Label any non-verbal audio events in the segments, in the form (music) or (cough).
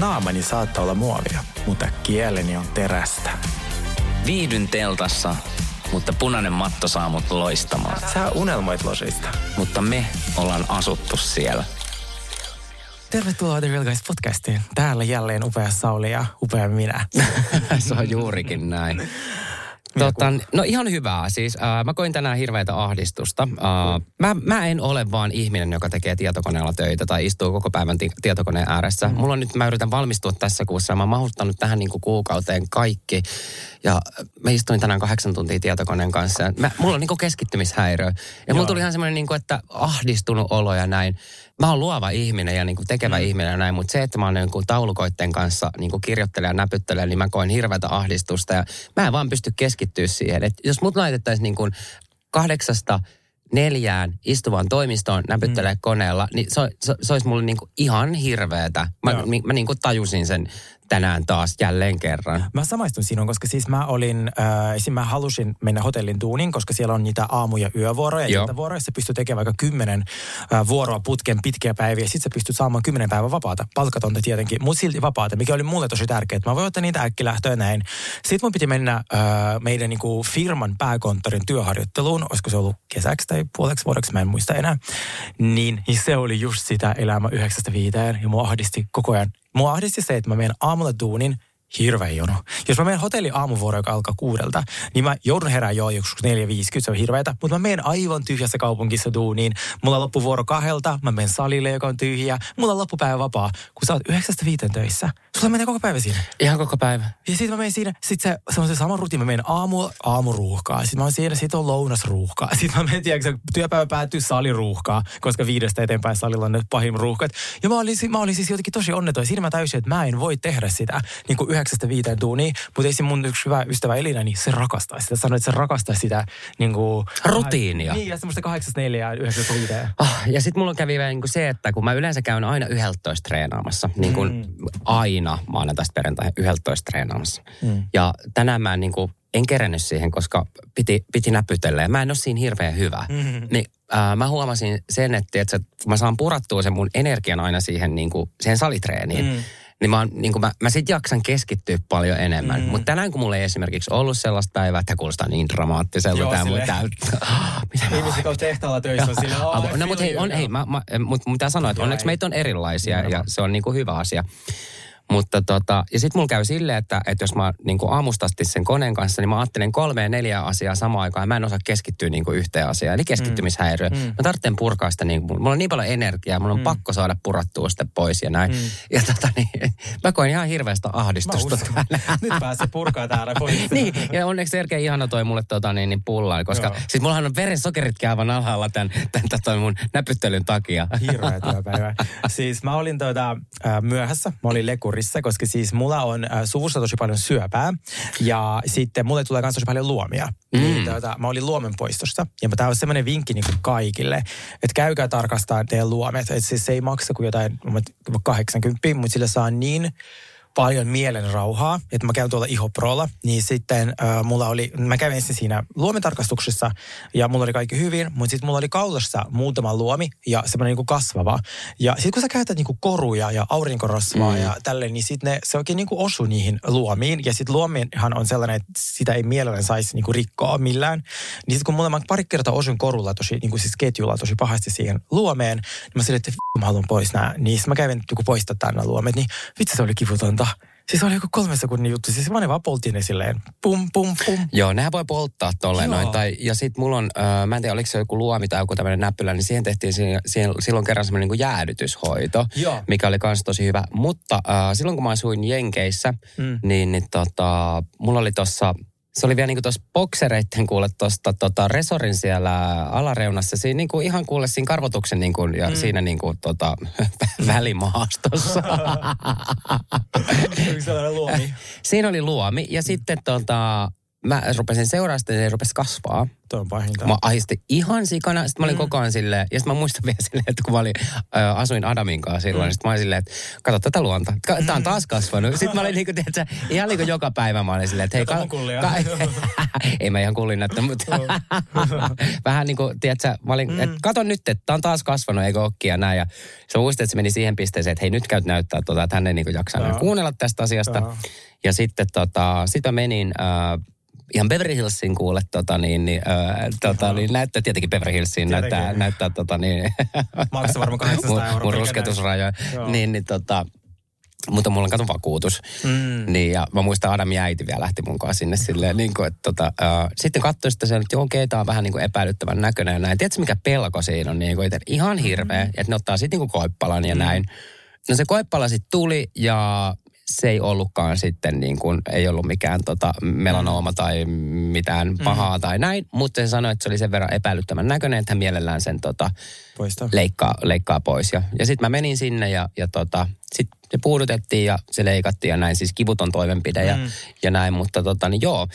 Naamani saattaa olla muovia, mutta kieleni on terästä. Viihdyn teltassa, mutta punainen matto saa mut loistamaan. Sä unelmoit losista. Mutta me ollaan asuttu siellä. Tervetuloa The Real Guys podcastiin. Täällä jälleen upea Sauli ja upea minä. (laughs) Se on juurikin näin. Tota, no ihan hyvää. Siis äh, mä koin tänään hirveätä ahdistusta. Äh, mä, mä en ole vaan ihminen, joka tekee tietokoneella töitä tai istuu koko päivän ti- tietokoneen ääressä. Mm. Mulla on nyt, mä yritän valmistua tässä kuussa mä oon mahuttanut tähän niin kuin kuukauteen kaikki. Ja mä istuin tänään kahdeksan tuntia tietokoneen kanssa. Mä, mulla on niin kuin keskittymishäiriö. Ja Joo. mulla tuli ihan semmoinen, niin kuin, että ahdistunut olo ja näin. Mä oon luova ihminen ja niin kuin tekevä mm. ihminen ja näin, mutta se, että mä oon niin kuin taulukoitten kanssa niin kuin kirjoittelen ja näpyttelen, niin mä koen hirveätä ahdistusta ja mä en vaan pysty keskittyä siihen. Et jos mut laitettaisiin niin kuin kahdeksasta neljään istuvaan toimistoon näpyttelee mm. koneella, niin se, se, se olisi mulle niin kuin ihan hirveetä. Mä, mä, mä niin kuin tajusin sen tänään taas jälleen kerran. Mä samaistun sinun, koska siis mä olin, äh, esim. mä halusin mennä hotellin tuuniin, koska siellä on niitä aamu- ja yövuoroja. Ja vuoroja sä pystyt tekemään vaikka kymmenen äh, vuoroa putken pitkiä päiviä. Sitten sä pystyt saamaan kymmenen päivän vapaata. Palkatonta tietenkin, mutta silti vapaata, mikä oli mulle tosi tärkeää. Mä voin ottaa niitä äkkilähtöä näin. Sitten mun piti mennä äh, meidän niinku, firman pääkonttorin työharjoitteluun. Olisiko se ollut kesäksi tai puoleksi vuodeksi, mä en muista enää. Niin, niin se oli just sitä elämä yhdeksästä viiteen ja mua ahdisti koko ajan Mua ahdisti se, että mä menen aamulla duunin, hirveä jono. Jos mä menen hotelli aamuvuoro, joka alkaa kuudelta, niin mä joudun herään jo joskus 4.50, se on hirveätä. Mutta mä menen aivan tyhjässä kaupungissa duuniin. Mulla loppuu vuoro kahdelta, mä menen salille, joka on tyhjä. Mulla on loppupäivä vapaa. Kun sä oot yhdeksästä viiteen töissä, sulla menee koko päivä siinä. Ihan koko päivä. Ja sitten mä menen siinä, sit se, se on se sama rutiini, mä menen aamu, aamuruuhkaa. Sitten mä oon siinä, sit on lounasruuhkaa. Sitten mä menen, tiedätkö, työpäivä päättyy saliruuhkaa, koska viidestä eteenpäin salilla on ne pahim ruuhkat. Ja mä olin, mä olin siis jotenkin tosi onneton. Siinä mä täysin, että mä en voi tehdä sitä niin kuin yhdeksästä viiteen tuunia, mutta ei se mun yksi hyvä ystävä Elina, niin se rakastaa sitä. Sanoi, että se rakastaa sitä niin kuin, Rutiinia. Niin, ja semmoista kahdeksasta neljään, yhdeksästä viiteen. Oh, ja sitten mulla kävi vielä niin kuin se, että kun mä yleensä käyn aina 11 treenaamassa, niin kuin mm. aina maanantaista perjantaihin 11 treenaamassa. Mm. Ja tänään mä niin kuin, en kerennyt siihen, koska piti, piti näpytellä ja mä en ole siinä hirveän hyvä. Mm-hmm. Niin mä huomasin sen, että, että mä saan purattua sen mun energian aina siihen, niin kuin, siihen salitreeniin. Mm niin mä, oon, niin mä, mä sit jaksan keskittyä paljon enemmän. Mm. Mutta tänään kun mulla ei esimerkiksi ollut sellaista päivää, että kuulostaa niin dramaattiselta Joo, tämä silleen. (gasps) mitä Ihmiset on tehtaalla töissä on sillä, No mutta hei, on, hei mä, mä, mut, mitä sanoa, että onneksi meitä on erilaisia ja, ja se on niin kuin hyvä asia. Mutta tota, ja sitten mulla käy silleen, että, että jos mä niin aamustasti sen koneen kanssa, niin mä ajattelen kolme ja neljä asiaa samaan aikaan ja mä en osaa keskittyä niin kuin yhteen asiaan. Eli keskittymishäiriö. Mm. Mä tarvitsen purkaa sitä, niin, mulla on niin paljon energiaa, mulla on mm. pakko saada purattua sitä pois ja näin. Mm. (laughs) Ja tota niin, mä koin ihan hirveästä ahdistusta. Nyt pääsee purkaa täällä pois. (laughs) niin, ja onneksi Sergei ihana toi mulle tota, niin, niin pullaan, koska Joo. siis mullahan on verensokeritkin aivan alhaalla tämän, tämän, tämän mun näpyttelyn takia. Hirveä työpäivä. (laughs) siis mä olin tuota, myöhässä, mä olin lekuri parissa, koska siis mulla on äh, suvussa tosi paljon syöpää ja sitten mulle tulee myös tosi paljon luomia. Mm. Niin, tuota, mä olin luomenpoistossa ja tämä on semmoinen vinkki niin kaikille, että käykää tarkastaa teidän luomet. Että siis se ei maksa kuin jotain 80, mutta sillä saa niin paljon mielen rauhaa, että mä käyn tuolla Ihoprolla, niin sitten äh, mulla oli, mä kävin ensin siinä luomitarkastuksessa ja mulla oli kaikki hyvin, mutta sitten mulla oli kaulassa muutama luomi ja semmoinen niinku kasvava. Ja sitten kun sä käytät niinku koruja ja aurinkorasvaa mm. ja tälleen, niin sitten se oikein niinku osuu niihin luomiin. Ja sitten luomihan on sellainen, että sitä ei mielellään saisi niinku rikkoa millään. Niin sitten kun mulla mä pari kertaa osun korulla tosi, niinku siis ketjulla tosi pahasti siihen luomeen, niin mä silleen, että mä haluan pois nämä. Niin mä kävin niinku poistaa tänne luomet, niin vitsi se oli kivutonta. Siis oli joku kolme sekunnin juttu. Siis mä ne vaan poltin ne silleen pum pum pum. Joo, nehän voi polttaa tolleen noin. Tai, ja sit mulla on, äh, mä en tiedä oliko se joku luomi tai joku tämmöinen näppylä, niin siihen tehtiin siihen, siihen, silloin kerran semmoinen niin jäädytyshoito, Joo. mikä oli kans tosi hyvä. Mutta äh, silloin kun mä asuin Jenkeissä, mm. niin, niin tota, mulla oli tossa se oli vielä niinku tuossa boksereitten kuule tuosta tota, resorin siellä alareunassa. Siinä niinku ihan kuule siinä karvotuksen niinku, ja mm. siinä niinku tota, (laughs) välimaastossa. (laughs) siinä oli luomi ja sitten tota, mä rupesin seuraamaan sitä ja se rupesi kasvaa. Tuo on pahinta. Mä ahistin ihan sikana. Sitten mä olin mm. koko ajan silleen, ja sitten mä muistan vielä (laughs) silleen, että kun mä olin, äh, asuin Adamin kanssa silloin, mm. niin sitten mä olin silleen, että kato tätä luonta. Ka- tää on taas kasvanut. Sitten mä olin niin kuin, tiedätkö, ihan niin kuin joka päivä mä olin silleen, että hei, ka- ka- (laughs) ei mä ihan kullin näyttä, mutta (laughs) vähän niin kuin, tiedätkö, mä olin, mm. että kato nyt, että tää on taas kasvanut, eikö okki ja näin. Ja se muistin, että se meni siihen pisteeseen, että hei nyt käyt näyttää tuota, että hän ei niin kuin jaksaa kuunnella tästä asiasta. Ja, ja sitten tota, sit mä menin, äh, ihan Beverly Hillsin kuule, tota, niin, niin, äh, tota, niin näyttää tietenkin Beverly Hillsiin, tietenkin. näyttää, näyttää tota, niin, (laughs) Maksaa varmaan 800 euroa. Mun rusketusrajoja. Niin, niin tota, mutta mulla on kato vakuutus. Mm. Niin, ja mä muistan Adam ja äiti vielä lähti mun kanssa sinne silleen, niin kuin, että tota, uh, sitten katsoin sitä sen, että joo, okei, on vähän niin kuin epäilyttävän näköinen ja näin. Tiedätkö, mikä pelko siinä on? Niin kuin, että ihan hirveä, mm. että ne ottaa sitten niin kuin koippalan ja mm. näin. No se koippala sitten tuli ja se ei ollutkaan sitten niin kuin, ei ollut mikään tota melanooma tai mitään mm. pahaa mm. tai näin, mutta se sanoi, että se oli sen verran epäilyttävän näköinen, että hän mielellään sen tota, leikkaa, leikkaa pois. Ja, ja sitten mä menin sinne ja, ja tota, sitten se puudutettiin ja se leikattiin ja näin, siis kivuton toimenpide ja, mm. ja näin, mutta tota, niin joo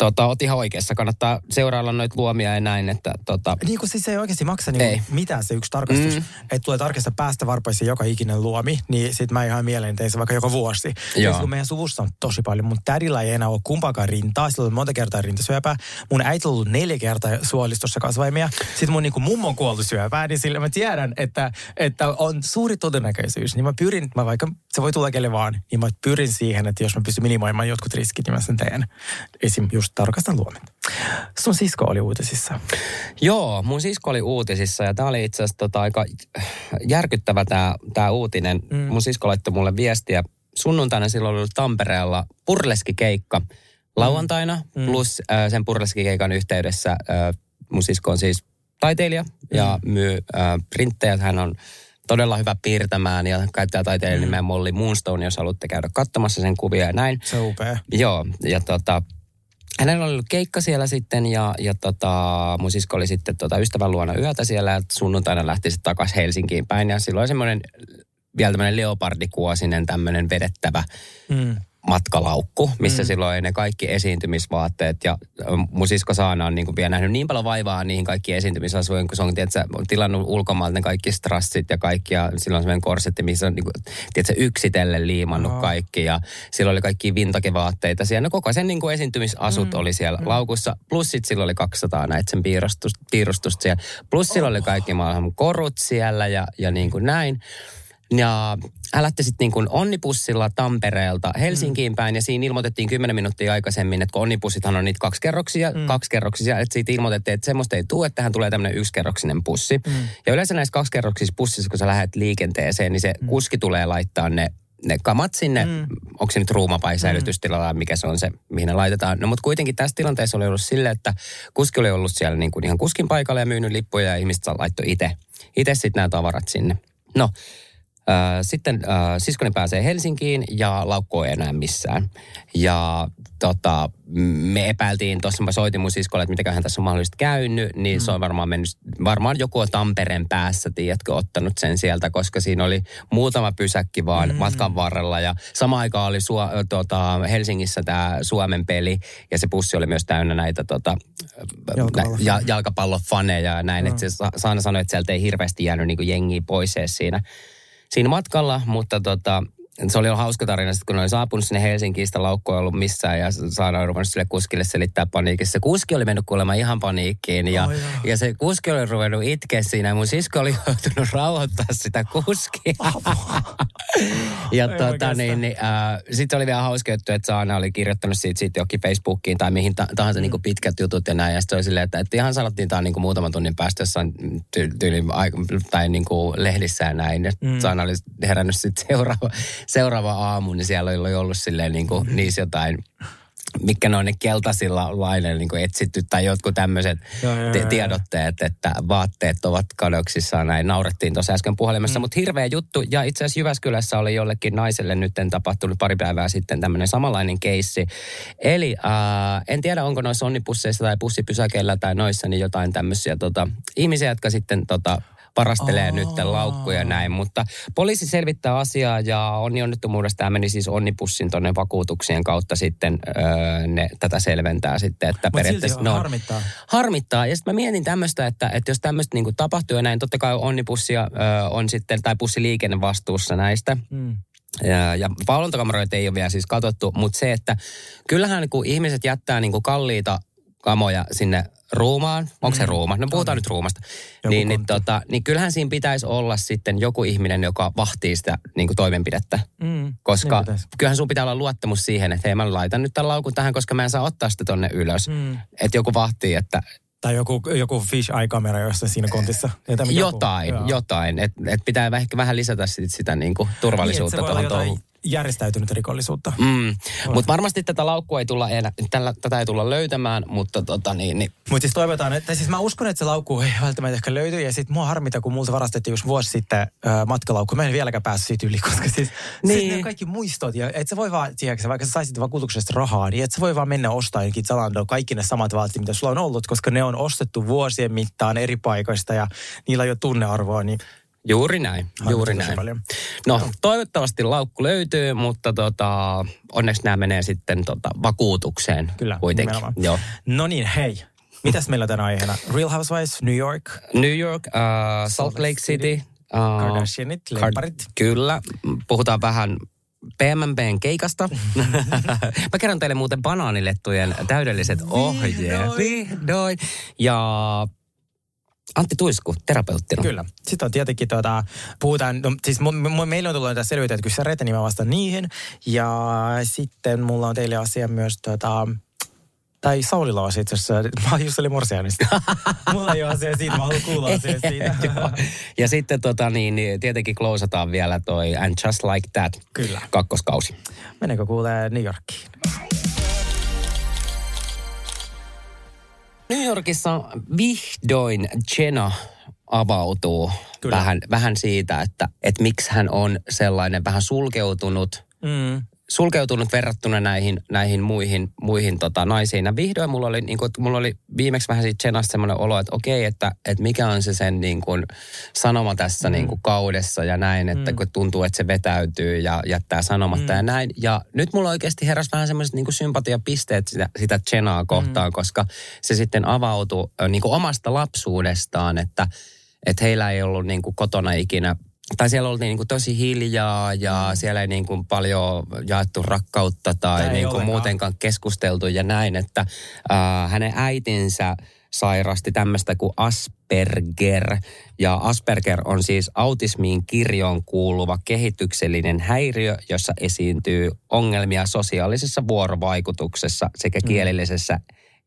tota, oot ihan oikeassa. Kannattaa seurailla noita luomia ja näin, että tota... Niin kuin siis ei oikeasti maksa niin ei. mitään se yksi tarkastus. Mm. Että tulee tarkistaa päästä varpaisiin joka ikinen luomi, niin sit mä ihan mieleen tein se vaikka joka vuosi. Joo. Kun meidän suvussa on tosi paljon. Mun tädillä ei enää ole kumpaakaan rintaa. Sillä on monta kertaa rintasyöpää. Mun äiti on ollut neljä kertaa suolistossa kasvaimia. Sitten mun niin mummon kuoltu syöpää, niin sillä mä tiedän, että, että on suuri todennäköisyys. Niin mä pyrin, mä vaikka se voi tulla kelle vaan, niin mä pyrin siihen, että jos mä pystyn minimoimaan jotkut riskit, niin mä sen teen. Esim. just just tarkastan luomet. Sun sisko oli uutisissa. Joo, mun sisko oli uutisissa ja tämä oli itse asiassa tota aika järkyttävä tämä tää uutinen. Mm. Mun sisko laittoi mulle viestiä. Sunnuntaina silloin oli Tampereella purleskikeikka lauantaina, mm. plus äh, sen purleskikeikan yhteydessä äh, mun sisko on siis taiteilija mm. ja myy äh, printtejä. Hän on todella hyvä piirtämään ja käyttää taiteilijan mm. nimeä Molly Moonstone, jos haluatte käydä katsomassa sen kuvia ja näin. Se on upea. Joo, ja tota, hänellä oli ollut keikka siellä sitten ja, ja tota, mun sisko oli sitten tota ystävän luona yötä siellä. Ja sunnuntaina lähti sitten takaisin Helsinkiin päin ja silloin semmoinen vielä tämmöinen leopardikuosinen tämmöinen vedettävä mm matkalaukku, missä mm. silloin ne kaikki esiintymisvaatteet. Ja mun sisko Saana on niin kuin vielä nähnyt niin paljon vaivaa niihin kaikkiin esiintymisasuihin, kun se on, tiedätkö, tilannut ulkomailta ne kaikki strassit ja kaikki. Ja silloin on semmoinen korsetti, missä on niin kuin, tiedätkö, yksitellen liimannut oh. kaikki. Ja silloin oli kaikki vintakevaatteita siellä. No koko sen niin kuin esiintymisasut mm. oli siellä mm. laukussa. Plus sitten silloin oli 200 näitä sen piirustusta, piirustusta siellä. Plus oh. oli kaikki maailman korut siellä ja, ja niin kuin näin. Ja hän lähti sitten niin kuin onnipussilla Tampereelta Helsinkiin mm. päin ja siinä ilmoitettiin 10 minuuttia aikaisemmin, että kun onnipussithan on niitä kaksikerroksia, mm. kaksikerroksisia, että siitä ilmoitettiin, että semmoista ei tule, että tähän tulee tämmöinen yksikerroksinen pussi. Mm. Ja yleensä näissä kaksikerroksisissa pussissa, kun sä lähdet liikenteeseen, niin se mm. kuski tulee laittaa ne ne kamat sinne, mm. onko se nyt ruumapai säilytystilalla, mm. mikä se on se, mihin ne laitetaan. No mutta kuitenkin tässä tilanteessa oli ollut silleen, että kuski oli ollut siellä niin kuin ihan kuskin paikalla ja myynyt lippuja ja ihmiset laittoi itse itse sitten nämä tavarat sinne. No, sitten äh, siskoni pääsee Helsinkiin ja laukko ei enää missään. Ja tota, me epäiltiin, tuossa mä soitin mun siskolle, että mitäköhän tässä on mahdollisesti käynyt, niin mm. se on varmaan mennyt, varmaan joku on Tampereen päässä, tiedätkö, ottanut sen sieltä, koska siinä oli muutama pysäkki vaan mm. matkan varrella. Ja sama aikaan oli Su- tota, Helsingissä tämä Suomen peli, ja se pussi oli myös täynnä näitä tota, Jalkapallo. ja, jalkapallofaneja ja näin. Mm. Että se Saana sanoi, että sieltä ei hirveästi jäänyt niin jengiä pois siinä siinä matkalla, mutta tota, se oli hauska tarina, kun ne oli saapunut sinne Helsinkiin, sitä laukkoa ollut missään ja saadaan ruvennut sille kuskille selittää paniikissa. Se kuski oli mennyt kuulemma ihan paniikkiin ja, oh, ja se kuski oli ruvennut itkeä siinä ja mun sisko oli (laughs) joutunut rauhoittaa sitä kuskia. (laughs) ja tota, niin, niin, äh, sitten oli vielä hauska juttu, että Saana oli kirjoittanut siitä, siitä johonkin Facebookiin tai mihin tahansa mm. niin kuin pitkät jutut ja näin. Ja sitten oli silleen, että, että ihan sanottiin tämä niin kuin muutaman tunnin päästä jossain ty- tyyli, tai niin kuin lehdissä ja näin. Ja mm. Saana oli herännyt sitten seuraava seuraava aamu, niin siellä oli ollut silleen niin kuin, niissä jotain mikä ne on ne keltaisilla lainen niin kuin etsitty tai jotkut tämmöiset te- tiedotteet, että vaatteet ovat kadoksissa. Näin naurettiin tuossa äsken puhelimessa, mm. mutta hirveä juttu. Ja itse asiassa Jyväskylässä oli jollekin naiselle nyt tapahtunut pari päivää sitten tämmöinen samanlainen keissi. Eli äh, en tiedä, onko noissa onnipusseissa tai pussipysäkeillä tai noissa niin jotain tämmöisiä tota, ihmisiä, jotka sitten tota, parastelee oh. nyt laukkuja näin. Mutta poliisi selvittää asiaa ja onni onnettomuudesta tämä meni siis onnipussin tuonne vakuutuksien kautta sitten öö, ne tätä selventää sitten. Että Mut periaatteessa silti no, harmittaa. harmittaa. Ja sitten mä mietin tämmöistä, että, että jos tämmöistä niinku tapahtuu ja näin, totta kai onnipussia öö, on sitten, tai pussiliikenne vastuussa näistä. Mm. Ja, ja valvontakameroita ei ole vielä siis katsottu, mutta se, että kyllähän kun ihmiset jättää niin kuin kalliita kamoja sinne ruumaan, onko se Mm. ruuma? No puhutaan On. nyt ruumasta. Joku Niin, niin, tota, niin kyllähän siinä pitäisi olla sitten joku ihminen, joka vahtii sitä niin kuin toimenpidettä. Mm. Koska Niin kyllähän sun pitää olla luottamus siihen, että hei mä laitan nyt tämän laukun tähän, koska mä en saa ottaa sitä tonne ylös. Mm. Että joku vahtii, että Tai joku, joku fish eye-kamera jossain siinä kontissa. Jotain, joku- jotain. Että et pitää ehkä vähän lisätä sit sitä niin kuin turvallisuutta niin, se tuohon touhuun. Järjestäytynyt rikollisuutta. Mm. Mutta varmasti tätä laukkua ei tulla, enää, tällä, tätä ei tulla löytämään, mutta tota niin, niin Mutta siis toivotaan, että siis mä uskon, että se laukku ei välttämättä ehkä löydy. Ja sitten mua harmita, kun multa varastettiin just vuosi sitten äh, matkalaukku. Mä en vieläkään päässyt siitä yli, (laughs) koska siis, niin. Niin. siis ne on kaikki muistot. Ja et sä voi vaan, tiedätkö, vaikka sä saisit vakuutuksesta rahaa, niin et sä voi vaan mennä ostaa jonkin Zalando kaikki ne samat vaatteet, mitä sulla on ollut, koska ne on ostettu vuosien mittaan eri paikoista ja niillä ei ole tunnearvoa. Niin juuri näin, harmittaa juuri näin. paljon. No, toivottavasti laukku löytyy, mutta tota, onneksi nämä menee sitten tota, vakuutukseen Kyllä, kuitenkin. nimenomaan. Joo. No niin, hei. Mitäs meillä tänä aiheena? Real Housewives, New York, New York, uh, Salt Lake City. Uh, Kardashianit, lemparit. Kyllä, puhutaan vähän PMMBn keikasta. (laughs) Mä kerron teille muuten banaanilettujen täydelliset ohjeet. Vihdoin. Ja Antti Tuisku, terapeuttina. Kyllä. Sitten on tietenkin, tuota, puhutaan, no, siis mu, mu, meillä on tullut näitä selvyyttä kysäreitä, niin mä vastaan niihin. Ja sitten mulla on teille asia myös, tuota, tai Saulilla on itse asiassa, mä just olin morsianista. (laughs) mulla ei ole asia siitä, mä haluan kuulla asia (laughs) siitä. Ja sitten tota, niin, niin, tietenkin klousataan vielä toi And Just Like That Kyllä. kakkoskausi. Meneekö kuulee New Yorkiin? New Yorkissa vihdoin Jenna avautuu Kyllä. vähän, vähän siitä, että, että miksi hän on sellainen vähän sulkeutunut, Mm. Sulkeutunut verrattuna näihin, näihin muihin, muihin tota, naisiin. Ja vihdoin mulla oli, niin kuin, mulla oli viimeksi vähän siitä Jenasta semmoinen olo, että okei, että, että mikä on se sen niin kuin, sanoma tässä mm. niin kuin, kaudessa ja näin, että mm. kun tuntuu, että se vetäytyy ja jättää sanomatta mm. ja näin. Ja nyt mulla oikeasti heräsi vähän semmoiset niin kuin sympatiapisteet sitä, sitä Jenaa kohtaan, mm. koska se sitten avautui niin kuin omasta lapsuudestaan, että, että heillä ei ollut niin kuin, kotona ikinä tai siellä oltiin niin kuin tosi hiljaa ja siellä ei niin kuin paljon jaettu rakkautta tai niin kuin muutenkaan keskusteltu ja näin, että äh, hänen äitinsä sairasti tämmöistä kuin Asperger. Ja Asperger on siis autismiin kirjoon kuuluva kehityksellinen häiriö, jossa esiintyy ongelmia sosiaalisessa vuorovaikutuksessa sekä kielellisessä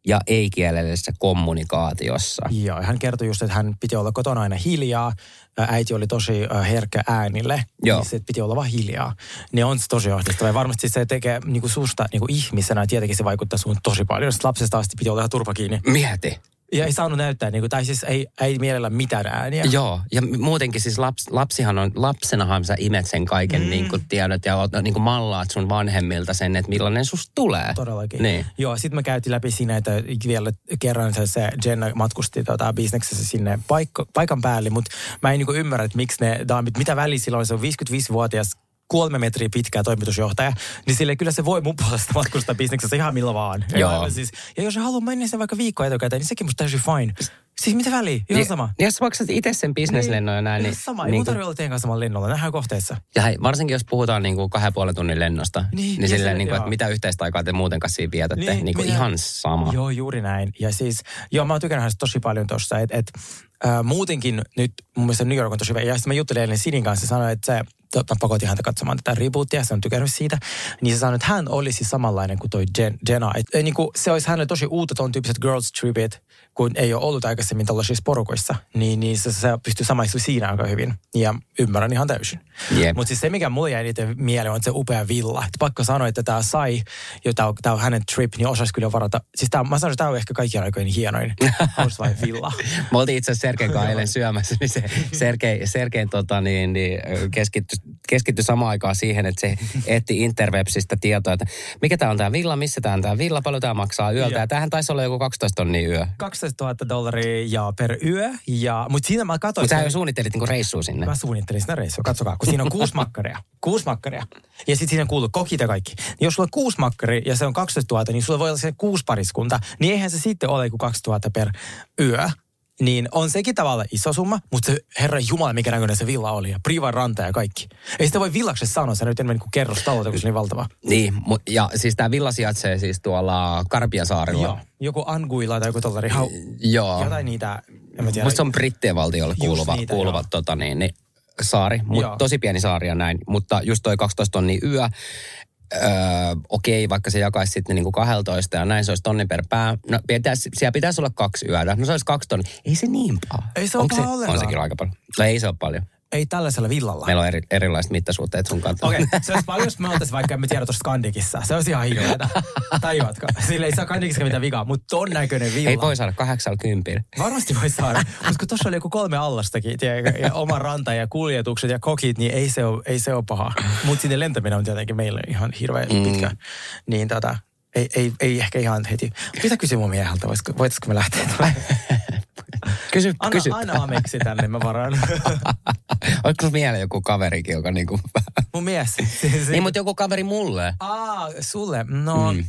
ja ei-kielellisessä kommunikaatiossa. Joo, hän kertoi just, että hän piti olla kotona aina hiljaa. Äiti oli tosi herkkä äänille, Joo. niin se piti olla vaan hiljaa. Niin on se tosi ahdistavaa. Ja varmasti se tekee niinku susta niinku ihmisenä, ja tietenkin se vaikuttaa sun tosi paljon. Sitten lapsesta asti piti olla ihan turpa kiinni. Mieti. Ja ei saanut näyttää, niinku, tai siis ei, ei mielellä mitään ääniä. Joo, ja muutenkin siis laps, lapsihan on, lapsenahan sä imet sen kaiken mm. niin kuin tiedot ja niin kuin mallaat sun vanhemmilta sen, että millainen susta tulee. Todellakin. Niin. Joo, sitten me käytiin läpi siinä, että vielä kerran se, se Jenna matkusti tota, bisneksessä sinne paikka, paikan päälle, mutta mä en niinku ymmärrä, että miksi ne daamit, mitä väliä sillä on, se on 55-vuotias kolme metriä pitkä toimitusjohtaja, niin sille kyllä se voi mun puolesta matkustaa bisneksessä ihan millä vaan. Joo. Ja, siis, ja jos haluaa mennä sen vaikka viikko etukäteen, niin sekin musta täysin fine. Siis mitä väliä? Ihan Niin, sama. Jos maksat itse sen bisneslennon ja näin, niin, sama. Ei niin mun tarvitse olla teidän kanssa samalla lennolla. Nähdään kohteessa. ja hei, varsinkin jos puhutaan niin kuin kahden ja puolen tunnin lennosta, Niin, niin, niin silleen, niin kuin, että mitä yhteistä aikaa te muutenkaan siinä vietätte, niin, niin kuin minä- ihan sama. Joo, juuri näin. Ja siis, joo, mä oon tykännyt hänestä tosi paljon tuossa, että et, äh, muutenkin nyt mun mielestä New York on tosi hyvä. Ja sitten mä juttelin eilen Sinin kanssa ja sanoin, että se, mä pakotin häntä katsomaan tätä rebootia, se on tykännyt siitä, niin se sanoi, että hän olisi samanlainen kuin toi Jen, Jenna. Et, niin kuin, se olisi hänelle tosi uutta ton tyyppiset girls tripit, kun ei ole ollut aikaisemmin tällaisissa porukoissa, niin, niin se, se pystyy samaistumaan siinä aika hyvin. Ja ymmärrän ihan täysin. Jep. Mutta siis se, mikä mulle jäi eniten mieleen, on se upea villa. Et pakko sanoa, että tämä sai, jo tämä on, tää on hänen trip, niin osasi kyllä varata. Siis tää, mä sanoin, että tämä on ehkä kaikkien aikojen hienoin (laughs) Housewife villa. Me oltiin itse asiassa Sergeen kanssa eilen syömässä, niin se Sergei, Sergein tota, niin, niin, keskittyi, keskittyi samaan aikaan siihen, että se etti interwebsistä tietoa, että mikä tämä on tämä villa, missä tämä on tämä villa, paljon tämä maksaa yöltä. Joo. Ja tämähän taisi olla joku 12 tonnia yö. 12 000 dollaria ja per yö. Ja, mutta siinä mä katsoin... Mutta sä jo suunnittelit niinku reissua sinne. Mä suunnittelin sitä reissua, katsokaa, kun siinä on kuusi makkaria. Kuusi makkaria. Ja sitten siinä kuuluu kokit ja kaikki. Niin jos sulla on kuusi makkaria ja se on 12 000, niin sulla voi olla se kuusi pariskunta. Niin eihän se sitten ole kuin 2000 per yö. Niin on sekin tavallaan iso summa, mutta se herra jumala, mikä näköinen se villa oli. Ja privan ranta ja kaikki. Ei sitä voi villaksessa sanoa, se nyt enemmän kuin kerrostalo, kun se on niin valtava. Niin, ja siis tämä villa sijaitsee siis tuolla Karpiasaarilla. Joo. Joku Anguilla tai joku tollari. Hau, Joo. jotain niitä, en mä tiedä. Musta se on brittien valtiolle kuuluva, niitä, kuuluva joo. tota niin, niin, saari. Mut Joo. tosi pieni saari ja näin. Mutta just toi 12 tonnia yö, öö, okei, vaikka se jakaisi sitten niinku 12 ja näin se olisi tonni per pää. No pitäisi, siellä pitäisi olla kaksi yötä. No se olisi kaksi tonnia. Ei se niin paha. Ei se ole paha se, ollenkaan. On se kyllä aika paljon. No ei se ole paljon. Ei tällaisella villalla. Meillä on eri, erilaiset mittasuhteet sun kanssa. Okei, okay. se olisi paljon, jos me oltaisiin vaikka, emme tiedä tuosta Skandikissa. Se olisi ihan hirveetä. Tajuatko? Sillä ei saa Skandikissa mitään vikaa, mutta ton näköinen villa. Ei voi saada kahdeksalla kympillä. Varmasti voi saada, koska tuossa oli joku kolme allastakin, tiedätkö, ja oma ranta ja kuljetukset ja kokit, niin ei se ole, ei se ole paha. Mutta sinne lentäminen on tietenkin meille ihan hirveän Mm. pitkä. Niin tota, ei, ei, ei ehkä ihan heti. Pitää kysyä mun mieheltä, voisiko, voitaisiko me lähteä? (laughs) Kysy, Anna, kysy. aina ameksi tänne, mä varaan. Olisiko sulla vielä joku kaverikin, joka niinku... mun mies. Siis, (laughs) niin, mutta joku kaveri mulle. Aa, sulle. No, mm.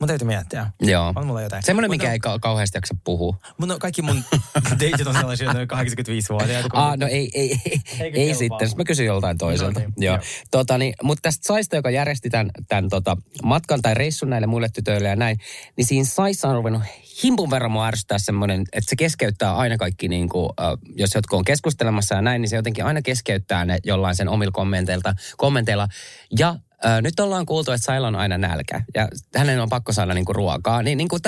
Mun täytyy miettiä. Joo. On mulla jotain. Semmoinen, mikä no- ei ka- kauheasti jaksa puhua. Mun no, kaikki mun (laughs) deitit on sellaisia, on 85-vuotiaita. kun- Ah, no ei, ei, ei, Eikö ei sitten. Sitten mä kysyn joltain toiselta. No niin, joo. joo. Tota, niin, mutta tästä Saista, joka järjesti tämän, tämän tota, matkan tai reissun näille muille tytöille ja näin, niin siinä Saissa on ruvennut himpun verran mua ärsyttää semmoinen, että se keskeyttää aina kaikki, niin kuin, äh, jos jotkut on keskustelemassa ja näin, niin se jotenkin aina keskeyttää ne jollain sen omilla kommenteilta, kommenteilla. Ja nyt ollaan kuultu, että Sailla on aina nälkä ja hänen on pakko saada niinku ruokaa. Niin, niinku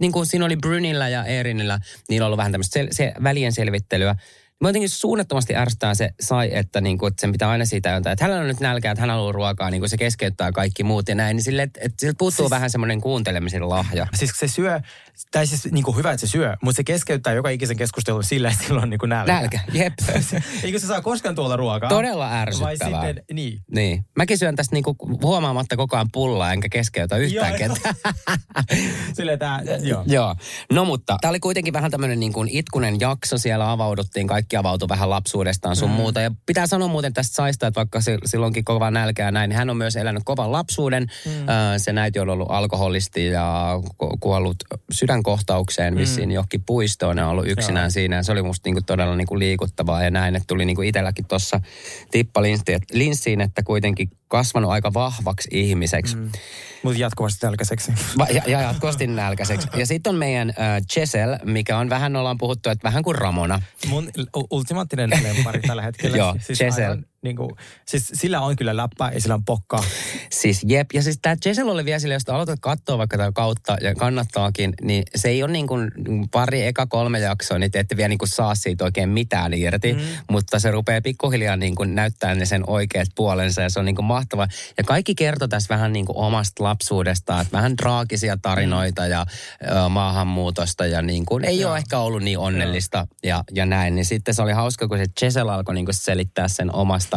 niinku siinä oli Brynillä ja Erinillä, niillä on ollut vähän tämmöistä sel- se, välien selvittelyä. Mä jotenkin suunnattomasti ärsyttää se sai, että, niinku, että sen pitää aina siitä antaa, että hänellä on nyt nälkä, että hän haluaa ruokaa, niin se keskeyttää kaikki muut ja näin. Niin sille, että, että siltä puuttuu siis, vähän semmoinen kuuntelemisen lahja. Siis se syö, tai siis niin kuin hyvä, että se syö, mutta se keskeyttää joka ikisen keskustelun sillä, että sillä on niin kuin nälkä. Nälkä, jep. (laughs) Eikö se saa koskaan tuolla ruokaa? Todella Vai ärsyttävää. sitten, niin. Niin. Mäkin syön tästä niinku huomaamatta koko ajan pullaa, enkä keskeytä yhtään ketään. (laughs) Silleen tää, joo. Joo. No mutta tämä oli kuitenkin vähän tämmöinen niin kuin itkunen jakso. Siellä avauduttiin, kaikki avautui vähän lapsuudestaan sun mm. muuta. Ja pitää sanoa muuten tästä Saista, että vaikka se, silloinkin kova nälkä ja näin, niin hän on myös elänyt kovan lapsuuden. Mm. Se näiti on ollut alkoholisti ja ku- kuollut sydänkohtaukseen vissiin johonkin puistoon ja ollut yksinään Joo. siinä. Ja se oli musta niin kuin todella niin kuin liikuttavaa ja näin, että tuli niin kuin itselläkin tuossa tippa linssiin, että kuitenkin kasvanut aika vahvaksi ihmiseksi. Mm. Mutta jatkuvasti nälkäiseksi. Va- ja, ja jatkuvasti nälkäiseksi. Ja sitten on meidän äh, Chesel, mikä on vähän, ollaan puhuttu, että vähän kuin Ramona. Mun ultimaattinen lempari tällä hetkellä. Joo, siis, Giselle. aivan, niin kuin, siis sillä on kyllä läppä ja sillä on pokkaa. Siis jep, ja siis tämä Chesel oli vielä sille, jos aloitat katsoa vaikka tätä kautta ja kannattaakin, niin se ei ole niin kuin pari eka kolme jaksoa, niin te ette vielä niin kuin saa siitä oikein mitään irti, mm. mutta se rupeaa pikkuhiljaa niin kuin näyttää ne sen oikeat puolensa ja se on niin kuin mahtavaa. Ja kaikki kertoo tässä vähän niin kuin omasta lapsuudestaan, että vähän traagisia tarinoita ja ö, maahanmuutosta ja niin kuin ei ole ehkä ollut niin onnellista ja, ja näin. Niin sitten se oli hauska, kun se Chesel alkoi niin kuin selittää sen omasta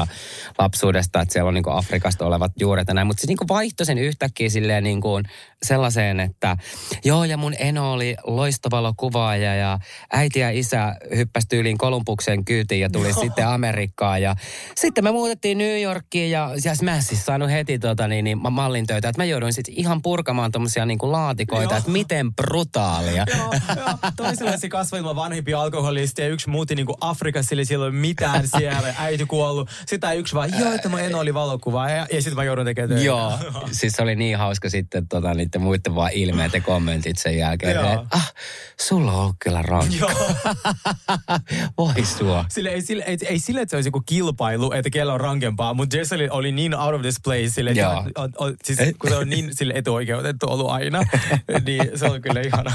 lapsuudesta, että siellä on niin Afrikasta olevat juuret ja näin. Mutta se niin kuin vaihtoi sen yhtäkkiä silleen niin kuin sellaiseen, että joo ja mun eno oli loistavalokuvaaja ja äiti ja isä hyppäsi tyyliin Kolumbukseen kyytiin ja tuli sitten Amerikkaan. Ja sitten me muutettiin New Yorkiin ja, ja mä en siis saanut heti tota, niin, niin, mallin töitä, että mä jouduin sitten ihan purkamaan tommosia niin kuin laatikoita, Joo. että miten brutaalia. Joo, joo. Toisella se kasvoi ilman vanhempia alkoholisteja ja yksi muutti niin kuin Afrikassa, eli siellä ei ole mitään siellä, äiti kuollut. Sitten yksi vaan, joo, että mun eno oli valokuva ja, ja sitten mä joudun tekemään töitä. Joo, siis se oli niin hauska sitten tota, niin sitten muiden vaan ilmeet ja kommentit sen jälkeen. Joo. ah, sulla on ollut kyllä rankka. Joo. (laughs) Voi sua. Sille, ei, sille, ei, ei sille, että se olisi joku kilpailu, että kellä on rankempaa, mutta Jesselin oli niin out of this place, sille, että on, on, on, siis, kun se on niin (laughs) sille etuoikeutettu ollut aina, (laughs) niin se on kyllä ihana.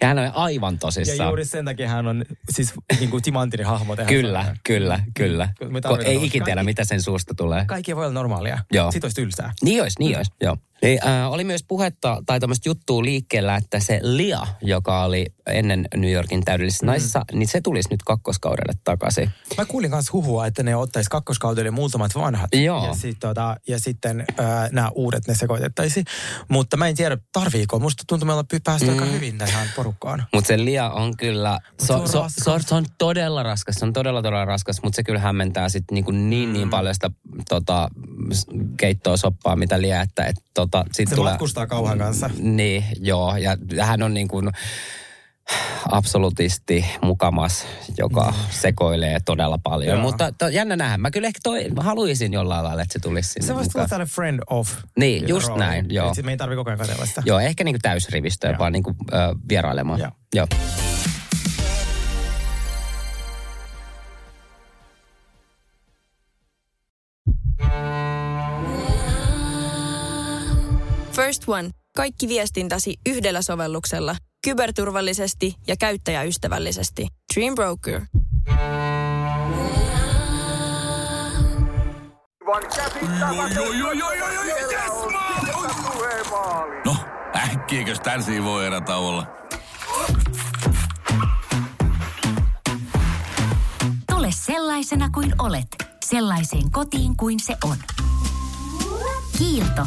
Ja hän on aivan Ja tosissaan. juuri sen takia hän on siis niin kuin timanttinen hahmo. tehdä Kyllä, kyllä, kyllä. Me tarvitaan ei kaikki- ikin tiedä, mitä sen suusta tulee. Kaikki voi olla normaalia. Joo. Sitten olisi tylsää. Niin olisi, niin olisi, joo. Niin, äh, oli myös puhetta tai tämmöistä juttua liikkeellä, että se Lia, joka oli ennen New Yorkin täydellisessä mm. naisissa, niin se tulisi nyt kakkoskaudelle takaisin. Mä kuulin myös huhua, että ne ottaisi kakkoskaudelle muutamat vanhat. Joo. Ja, sit, tota, ja sitten äh, nämä uudet ne sekoitettaisiin. Mutta mä en tiedä, tarviiko. Musta tuntuu, että me ollaan päästy mm. aika hyvin tähän porukkaan. (laughs) Mutta se Lia on kyllä, se, se on on, raskas. se, on, todella raskas, se on todella todella raskas, mutta se kyllä hämmentää sitten niin, kuin niin, niin paljon sitä tota, keittoa soppaa, mitä Lia, että et, tota, sit Se tulee... matkustaa kauhan kanssa. Niin, joo, ja hän on niin kuin absolutisti mukamas, joka Mm. sekoilee todella paljon. Joo. Mutta to, jännä nähdä. Mä kyllä ehkä toi, mä haluaisin jollain lailla, että se tulisi sinne Se voisi tulla tällainen friend of. Niin, just rooli. näin, joo. Me ei tarvitse koko ajan katsella sitä. Joo, ehkä niin kuin täysrivistöä, Joo. vaan niin kuin, ö, vierailemaan. Joo. joo. First One. Kaikki viestintäsi yhdellä sovelluksella. Kyberturvallisesti ja käyttäjäystävällisesti. Dream Broker. No, äkkiäkös tän voi erä olla? Tule sellaisena kuin olet, sellaiseen kotiin kuin se on. Kiilto.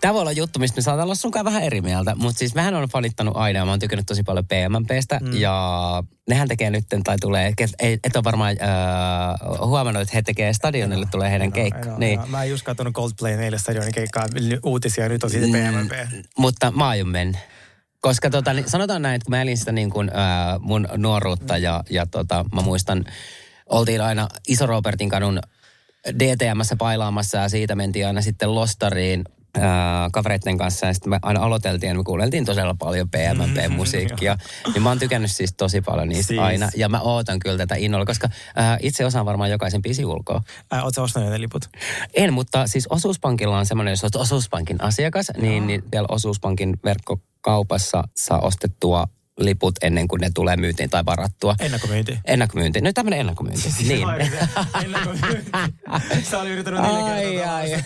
Tämä voi olla juttu, mistä me saadaan olla sunkaan vähän eri mieltä, mutta siis mähän on fanittanut aina ja mä oon tykännyt tosi paljon PMMPstä mm. ja nehän tekee nyt tai tulee, et, et ole varmaan äh, huomannut, että he tekee stadionille, tulee heidän keikka. Ainoa, Niin. ainoa. Mä en just katsonut Coldplay neljä stadionin keikkaa uutisia nyt on siitä PMP. Mutta mä aion mennä. Koska tota, niin sanotaan näin, että kun mä elin sitä niin kuin, ää, mun nuoruutta ja, ja tota, mä muistan, oltiin aina Iso Robertin kadun DTMssä pailaamassa ja siitä mentiin aina sitten Lostariin ää, kavereiden kanssa ja sitten me aina aloiteltiin ja me kuunneltiin todella paljon PMMP-musiikkia. niin mä oon tykännyt siis tosi paljon niistä Siis. aina ja mä ootan kyllä tätä innolla, koska ää, itse osaan varmaan jokaisen biisi ulkoa. Äh, Oletko ostanut ne liput? En, mutta siis osuuspankilla on semmoinen, jos olet osuuspankin asiakas, niin, niin vielä osuuspankin verkkokaupassa saa ostettua liput ennen kuin ne tulee myyntiin tai varattua. Ennakkomyynti. Ennakkomyynti. No tämmöinen ennakkomyynti. niin. Ennakkomyynti. Sä oli yrittänyt Ai, ai.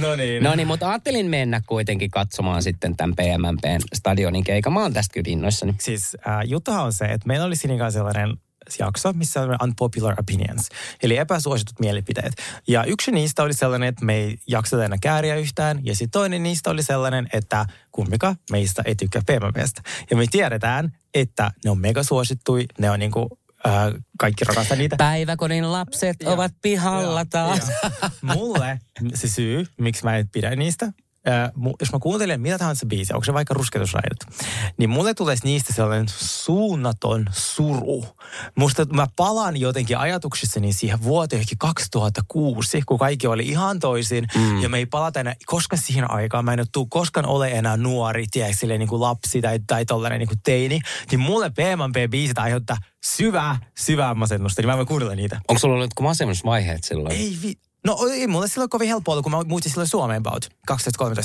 No niin. No niin, mutta ajattelin mennä kuitenkin katsomaan sitten tämän PMMPn stadionin keikan. Mä oon tästä kyllä innoissani. Siis äh, juttuhan on se, että meillä oli Sinin sellainen jakso, missä on unpopular opinions, eli epäsuositut mielipiteet. Ja yksi niistä oli sellainen, että me ei jakseta enää kääriä yhtään, ja sitten toinen niistä oli sellainen, että kummika meistä ei tykkää PMPstä. Ja me tiedetään, että ne on megasuosittui, ne on niinku, äh, kaikki rakastaa niitä. Päiväkodin lapset Joo. ovat pihalla Joo, taas. joo. Mulle se syy, miksi mä en pidä niistä, äh, mu- jos mä kuuntelen mitä tahansa biisiä, onko se vaikka rusketusraidot, niin mulle tulee niistä sellainen suunnaton suru. Musta mä palaan jotenkin ajatuksissani siihen vuoteen ehkä 2006, kun kaikki oli ihan toisin, mm. ja me ei palata enää, koska siihen aikaan mä en ole koskaan ole enää nuori, tiedätkö, silleen niin kuin lapsi tai, tai tollainen niin kuin teini, niin mulle PMP-biisit aiheuttaa syvää, syvää masennusta, niin mä voin kuunnella niitä. Onko sulla ollut jotkut masennusvaiheet silloin? Ei vi... No ei mulle silloin kovin helppo ollut, kun mä muutin silloin Suomeen about 12-13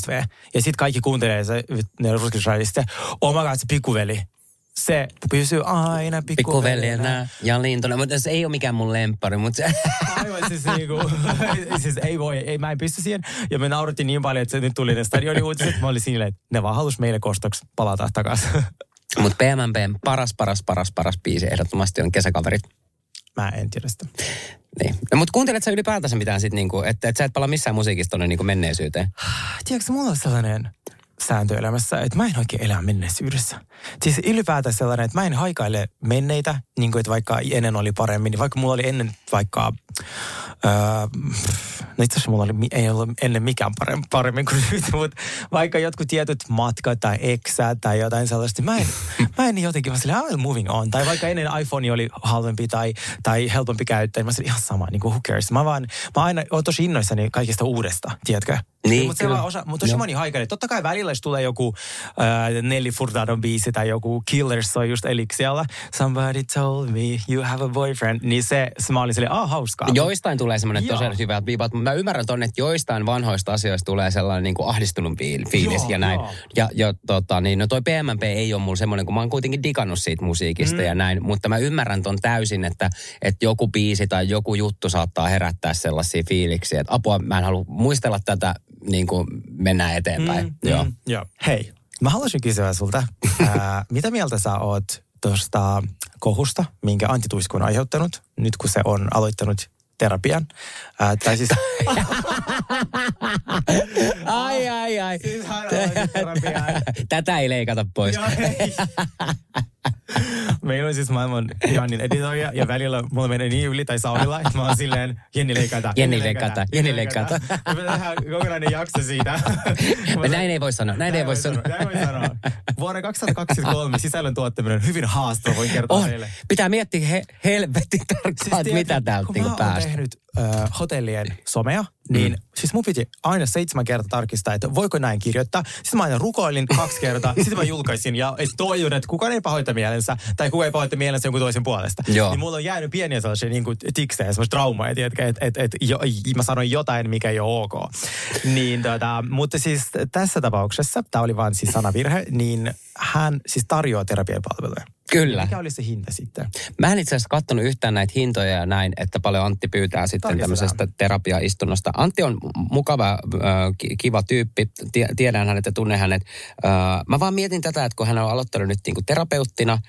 V. Ja sit kaikki kuuntelee se, ne ruskisraidista. Oh my god, se pikkuveli. Se pysyy aina pikkuveljenä. Ja lintona, mutta se ei ole mikään mun lemppari, mutta se... (laughs) Aivan siis niinku, (laughs) siis ei voi, ei, mä en pysty siihen. Ja me naurattiin niin paljon, että se nyt tuli ne stadionin uutiset. Mä olin silleen, että ne vaan halus meille kostoksi palata takaisin. (laughs) Mutta PMMPn paras, paras, paras, paras biisi ehdottomasti on Kesäkaverit. Mä en tiedä sitä. Niin. No, mutta kuuntelet sä ylipäätänsä mitään sit niinku, että et sä et palaa missään musiikista tonne niinku menneisyyteen? Tiedätkö, mulla on sellainen sääntö elämässä, että mä en oikein elä menneisyydessä. Siis ylipäätään sellainen, että mä en haikaile menneitä, niin kuin että vaikka ennen oli paremmin, niin vaikka mulla oli ennen vaikka, öö, no itse asiassa mulla oli, ei ollut ennen mikään paremmin, paremmin kuin nyt, mutta vaikka jotkut tietyt matkat tai eksät tai jotain sellaista, mä en, mä en jotenkin, mä silleen, I'm moving on. Tai vaikka ennen iPhone oli halvempi tai, tai helpompi käyttää, niin mä silleen, ihan sama, niin kuin who cares. Mä vaan, mä aina oon tosi innoissani kaikista uudesta, tiedätkö? Niin, mutta osa, mutta tosi moni haikaili. Totta kai välillä, jos tulee joku äh, Nelly Furtadon biisi tai joku Killers soi just Elixialla. Somebody told me you have a boyfriend. Niin se, se mä olin silleen, ah hauskaa. Joistain tulee semmoinen tosiaan hyvät viivat, mutta mä ymmärrän tonne, että joistain vanhoista asioista tulee sellainen niin kuin ahdistunut fiil- fiilis Joo, ja näin. joo. Ja, ja tota, niin, no toi PMP ei ole mulla semmoinen, kun mä oon kuitenkin digannut siitä musiikista mm. ja näin, mutta mä ymmärrän ton täysin, että, että joku biisi tai joku juttu saattaa herättää sellaisia fiiliksiä, että apua, mä en halua muistella tätä, niin kuin mennään eteenpäin. Mm, Joo. Mm, joo. Hei, mä haluaisin kysyä sulta, (laughs) ää, mitä mieltä sä oot tuosta kohusta, minkä Antti Tuisku on aiheuttanut, nyt kun se on aloittanut terapian? Ää, tai siis... (laughs) Ai, ai, ai. Siis. (laughs) Tätä ei leikata pois. Joo, ei. Meillä on siis maailman ihanin editoija ja välillä mulla menee niin yli tai saunilla, että mä oon silleen, Jenni leikata. Jenni leikata, Jenni leikata. Me pitää tehdä kokonainen jakso siitä. (laughs) Näin ei voi sanoa, näin ei voi sanoa. Näin voi sanoa. Vuonna 2023 sisällön tuottaminen on hyvin haastava, voin kertoa On. teille. Pitää miettiä he, helvetin tarkkaan, siis mitä täältä kun niinku mä oon päästä. tehnyt hotellien somea, niin mm. siis mun piti aina seitsemän kertaa tarkistaa, että voiko näin kirjoittaa. Sitten mä aina rukoilin kaksi kertaa, (laughs) sitten mä julkaisin ja toivon, että kukaan ei pahoita mielensä tai kukaan ei pahoita mielensä jonkun toisen puolesta. Joo. Niin mulla on jäänyt pieniä sellaisia niin kuin tiksejä, semmoista traumaa, että et, et, et, jo, mä sanoin jotain, mikä ei ole ok. Niin, tota, mutta siis tässä tapauksessa, tämä oli vaan siis sanavirhe, niin hän siis tarjoaa terapiapalveluja. Kyllä. Mikä oli se hinta sitten? Mä en itse asiassa katsonut yhtään näitä hintoja ja näin, että paljon Antti pyytää sitten Tarkistetaan. tämmöisestä terapiaistunnosta. Antti on mukava, äh, ki- kiva tyyppi. Tie- Tiedän hänet ja tunnen hänet. Äh, mä vaan mietin tätä, että kun hän on aloittanut nyt niinku terapeuttina,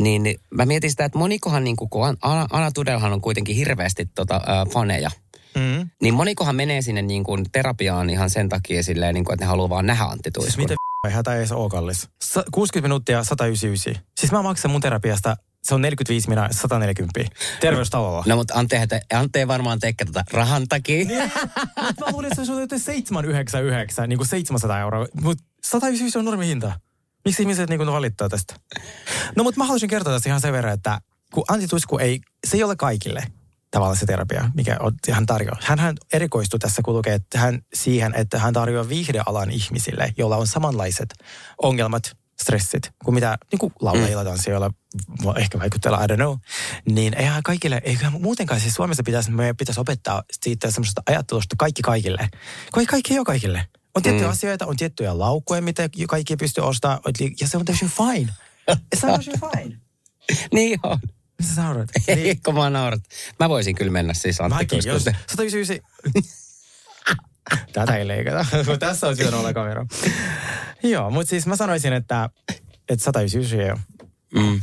niin mä mietin sitä, että monikohan, niinku, kun Anna Tudelhan on kuitenkin hirveästi tota, äh, faneja, Mm. niin monikohan menee sinne niin kuin terapiaan ihan sen takia silleen, niin kuin, että ne haluaa vaan nähdä Antti Siis Tuiskun. miten ihan tämä ei edes ole kallis. Sa- 60 minuuttia 199. Siis mä maksan mun terapiasta, se on 45 minä 140. Terveystalolla. No mutta Antti, Antti ei varmaan tee tätä rahan takia. Mut mä luulin, että se on jotain 799, niin kuin 700 euroa. Mutta 199 on normi hinta. Miksi ihmiset niin kuin valittaa tästä? No mutta mä haluaisin kertoa tästä ihan sen verran, että kun Antti Tuisku ei, se ei ole kaikille tavallaan se terapia, mikä on- hän tarjoaa. Hän erikoistui tässä, kun lukee että hän, siihen, että hän tarjoaa viihdealan ihmisille, joilla on samanlaiset ongelmat, stressit, kuin mitä niin kuin laulajilla, tanssijoilla, vo- ehkä vaikuttajilla, I don't know. Niin eihän kaikille, eihän muutenkaan siis Suomessa pitäisi, meidän pitäisi opettaa siitä semmoisesta ajattelusta kaikki kaikille. Kaikki, kaikki ei ole kaikille. On tiettyjä mm. asioita, on tiettyjä laukkuja, mitä kaikki pystyy ostamaan, ja se on täysin fine. Se on täysin fine. (laughs) niin on. Mitä sä naurat? (laughs) Ei, kun mä naurat. Mä voisin kyllä mennä siis Antti Mäkin, jos Tuiskulle. (laughs) 199. Tätä ei leikata. (laughs) Tässä on olla kamera. Joo, mutta siis mä sanoisin, että, että 199 ei ole. Mm.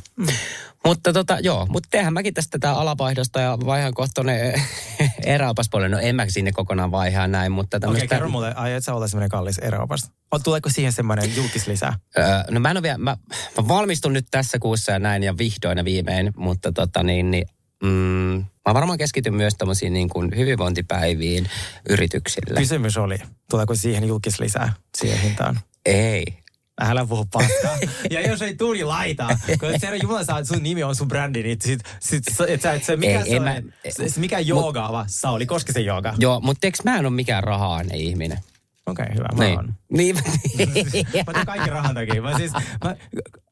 Mutta tota, joo, mutta tehdään mäkin tästä tätä alavaihdosta ja vaihan kohta tonne (laughs) eräopaspuolelle. No en mä sinne kokonaan vaihaa näin, mutta Okei, tämmöistä... okay, kerro mulle, aiot sä olla semmoinen kallis eräopas? On- Tuleeko siihen semmoinen julkislisä? Öö, no mä en ole vielä, mä, mä valmistun nyt tässä kuussa ja näin ja vihdoin ja viimein, mutta tota niin, niin mm, mä varmaan keskityn myös tämmöisiin niin kuin hyvinvointipäiviin yrityksille. Kysymys oli, tuleeko siihen julkislisää siihen hintaan? Ei. Älä puhu paskaa. (laughs) ja jos ei tuli laita, kun se Jumala saa, että sun nimi on sun brändi, niin sit, sit, et sä, et sä, mikä, Ei, se, on, mä- se, mikä jooga on, Sauli, koska se jooga? Joo, mutta eikö mä en ole mikään raha-aine ihminen? Okei, okay, hyvä, mä Niin. oon. Niin. (laughs) Mä teen kaikki rahan takia. Mä siis, mä,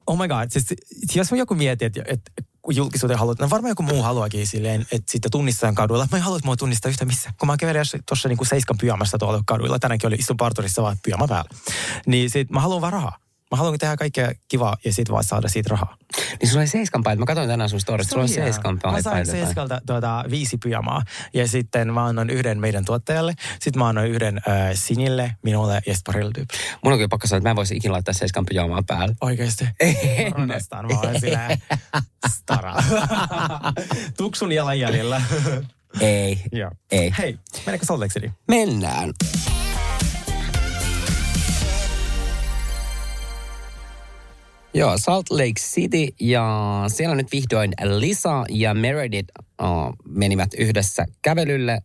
oh my god, siis, jos mä joku mietii, että, että kun julkisuuteen haluat, no varmaan joku muu haluakin silleen, että sitten tunnistetaan kaduilla. Mä en halua, että mua tunnistaa yhtä missä. Kun mä kävelin tuossa niinku seiskan pyjamassa tuolla kaduilla, tänäänkin oli istun parturissa vaan pyjama päällä. Niin sit mä haluan vaan rahaa. Mä haluan tehdä kaikkea kivaa ja sit vaan saada siitä rahaa. Niin sulla oli seiskan paita. Mä katsoin tänään sun storit. Sulla on hienoa. seiskan Mä sain paita. Seiskalta tuota, viisi pyjamaa. Ja sitten mä annoin yhden meidän tuottajalle. Sitten mä annoin yhden äh, Sinille, minulle ja sitten parille tyypille. Mun on kyllä pakko sanoa, että mä en voisi ikinä laittaa seiskan pyjamaa päälle. Oikeesti? Mä rakastan. Mä olen (laughs) silleen stara. (laughs) Tuksun jalanjäljellä. Ei. Ei. Hei, mennäänkö Salt Lake City? Mennään. Joo, Salt Lake City ja siellä nyt vihdoin Lisa ja Meredith uh, menivät yhdessä kävelylle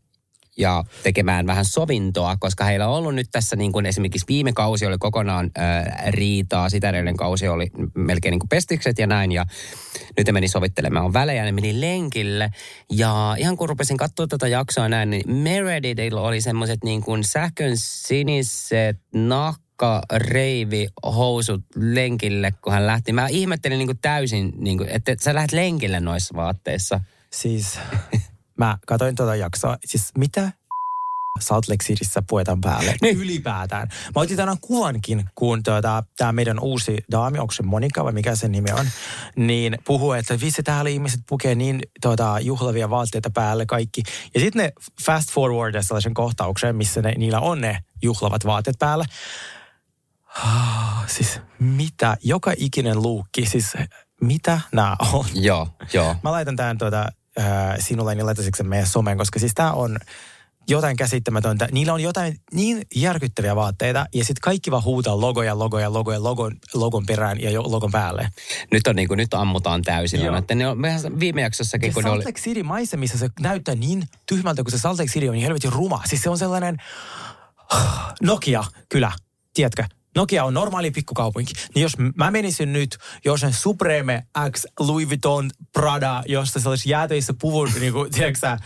ja tekemään vähän sovintoa, koska heillä on ollut nyt tässä niin kuin esimerkiksi viime kausi oli kokonaan äh, riitaa, sitä edellinen kausi oli melkein niin kuin pestikset ja näin ja nyt meni sovittelemaan välejä, ne meni lenkille ja ihan kun rupesin katsoa tätä jaksoa näin, niin Meredithillä oli semmoiset niin kuin sähkön siniset nahka reivi housut lenkille, kun hän lähti. Mä ihmettelin niin kuin täysin, niin kuin, että sä lähdet lenkille noissa vaatteissa. Siis mä katsoin tuota jaksoa. Siis mitä Salt Lake Cityssä puetaan päälle Niin. ylipäätään. Mä otin tänään kuvankin, kun tuota, tämä meidän uusi daami, onko se Monika vai mikä sen nimi on, niin puhuu, että vitsi täällä ihmiset pukee niin tuota, juhlavia vaatteita päälle kaikki. Ja sitten ne fast forward sellaisen kohtauksen, missä ne, niillä on ne juhlavat vaatteet päällä. Ah, Siis mitä? Joka ikinen luukki, siis mitä nämä on? Joo, joo. Mä laitan tämän tuota, äh, sinulle, niin laitasitko sen meidän someen, koska siis tämä on jotain käsittämätöntä. Niillä on jotain niin järkyttäviä vaatteita ja sitten kaikki vaan huutaa logoja, logoja, logoja, logon, logon perään ja jo, logon päälle. Nyt, on niin kuin, nyt ammutaan täysillä. Joo. Että ne on, mehän viime jaksossakin, Ja kun Salt oli... Lake City maisemissa se näyttää niin tyhmältä, kun se Salt Lake City on niin helvetin ruma. Siis se on sellainen (sighs) Nokia, kyllä, tiedätkö? Nokia on normaali pikkukaupunki. Niin jos mä menisin nyt jossain Supreme X Louis Vuitton Prada, josta se olisi jääteissä puvun, niin kuin, tiedätkö sä,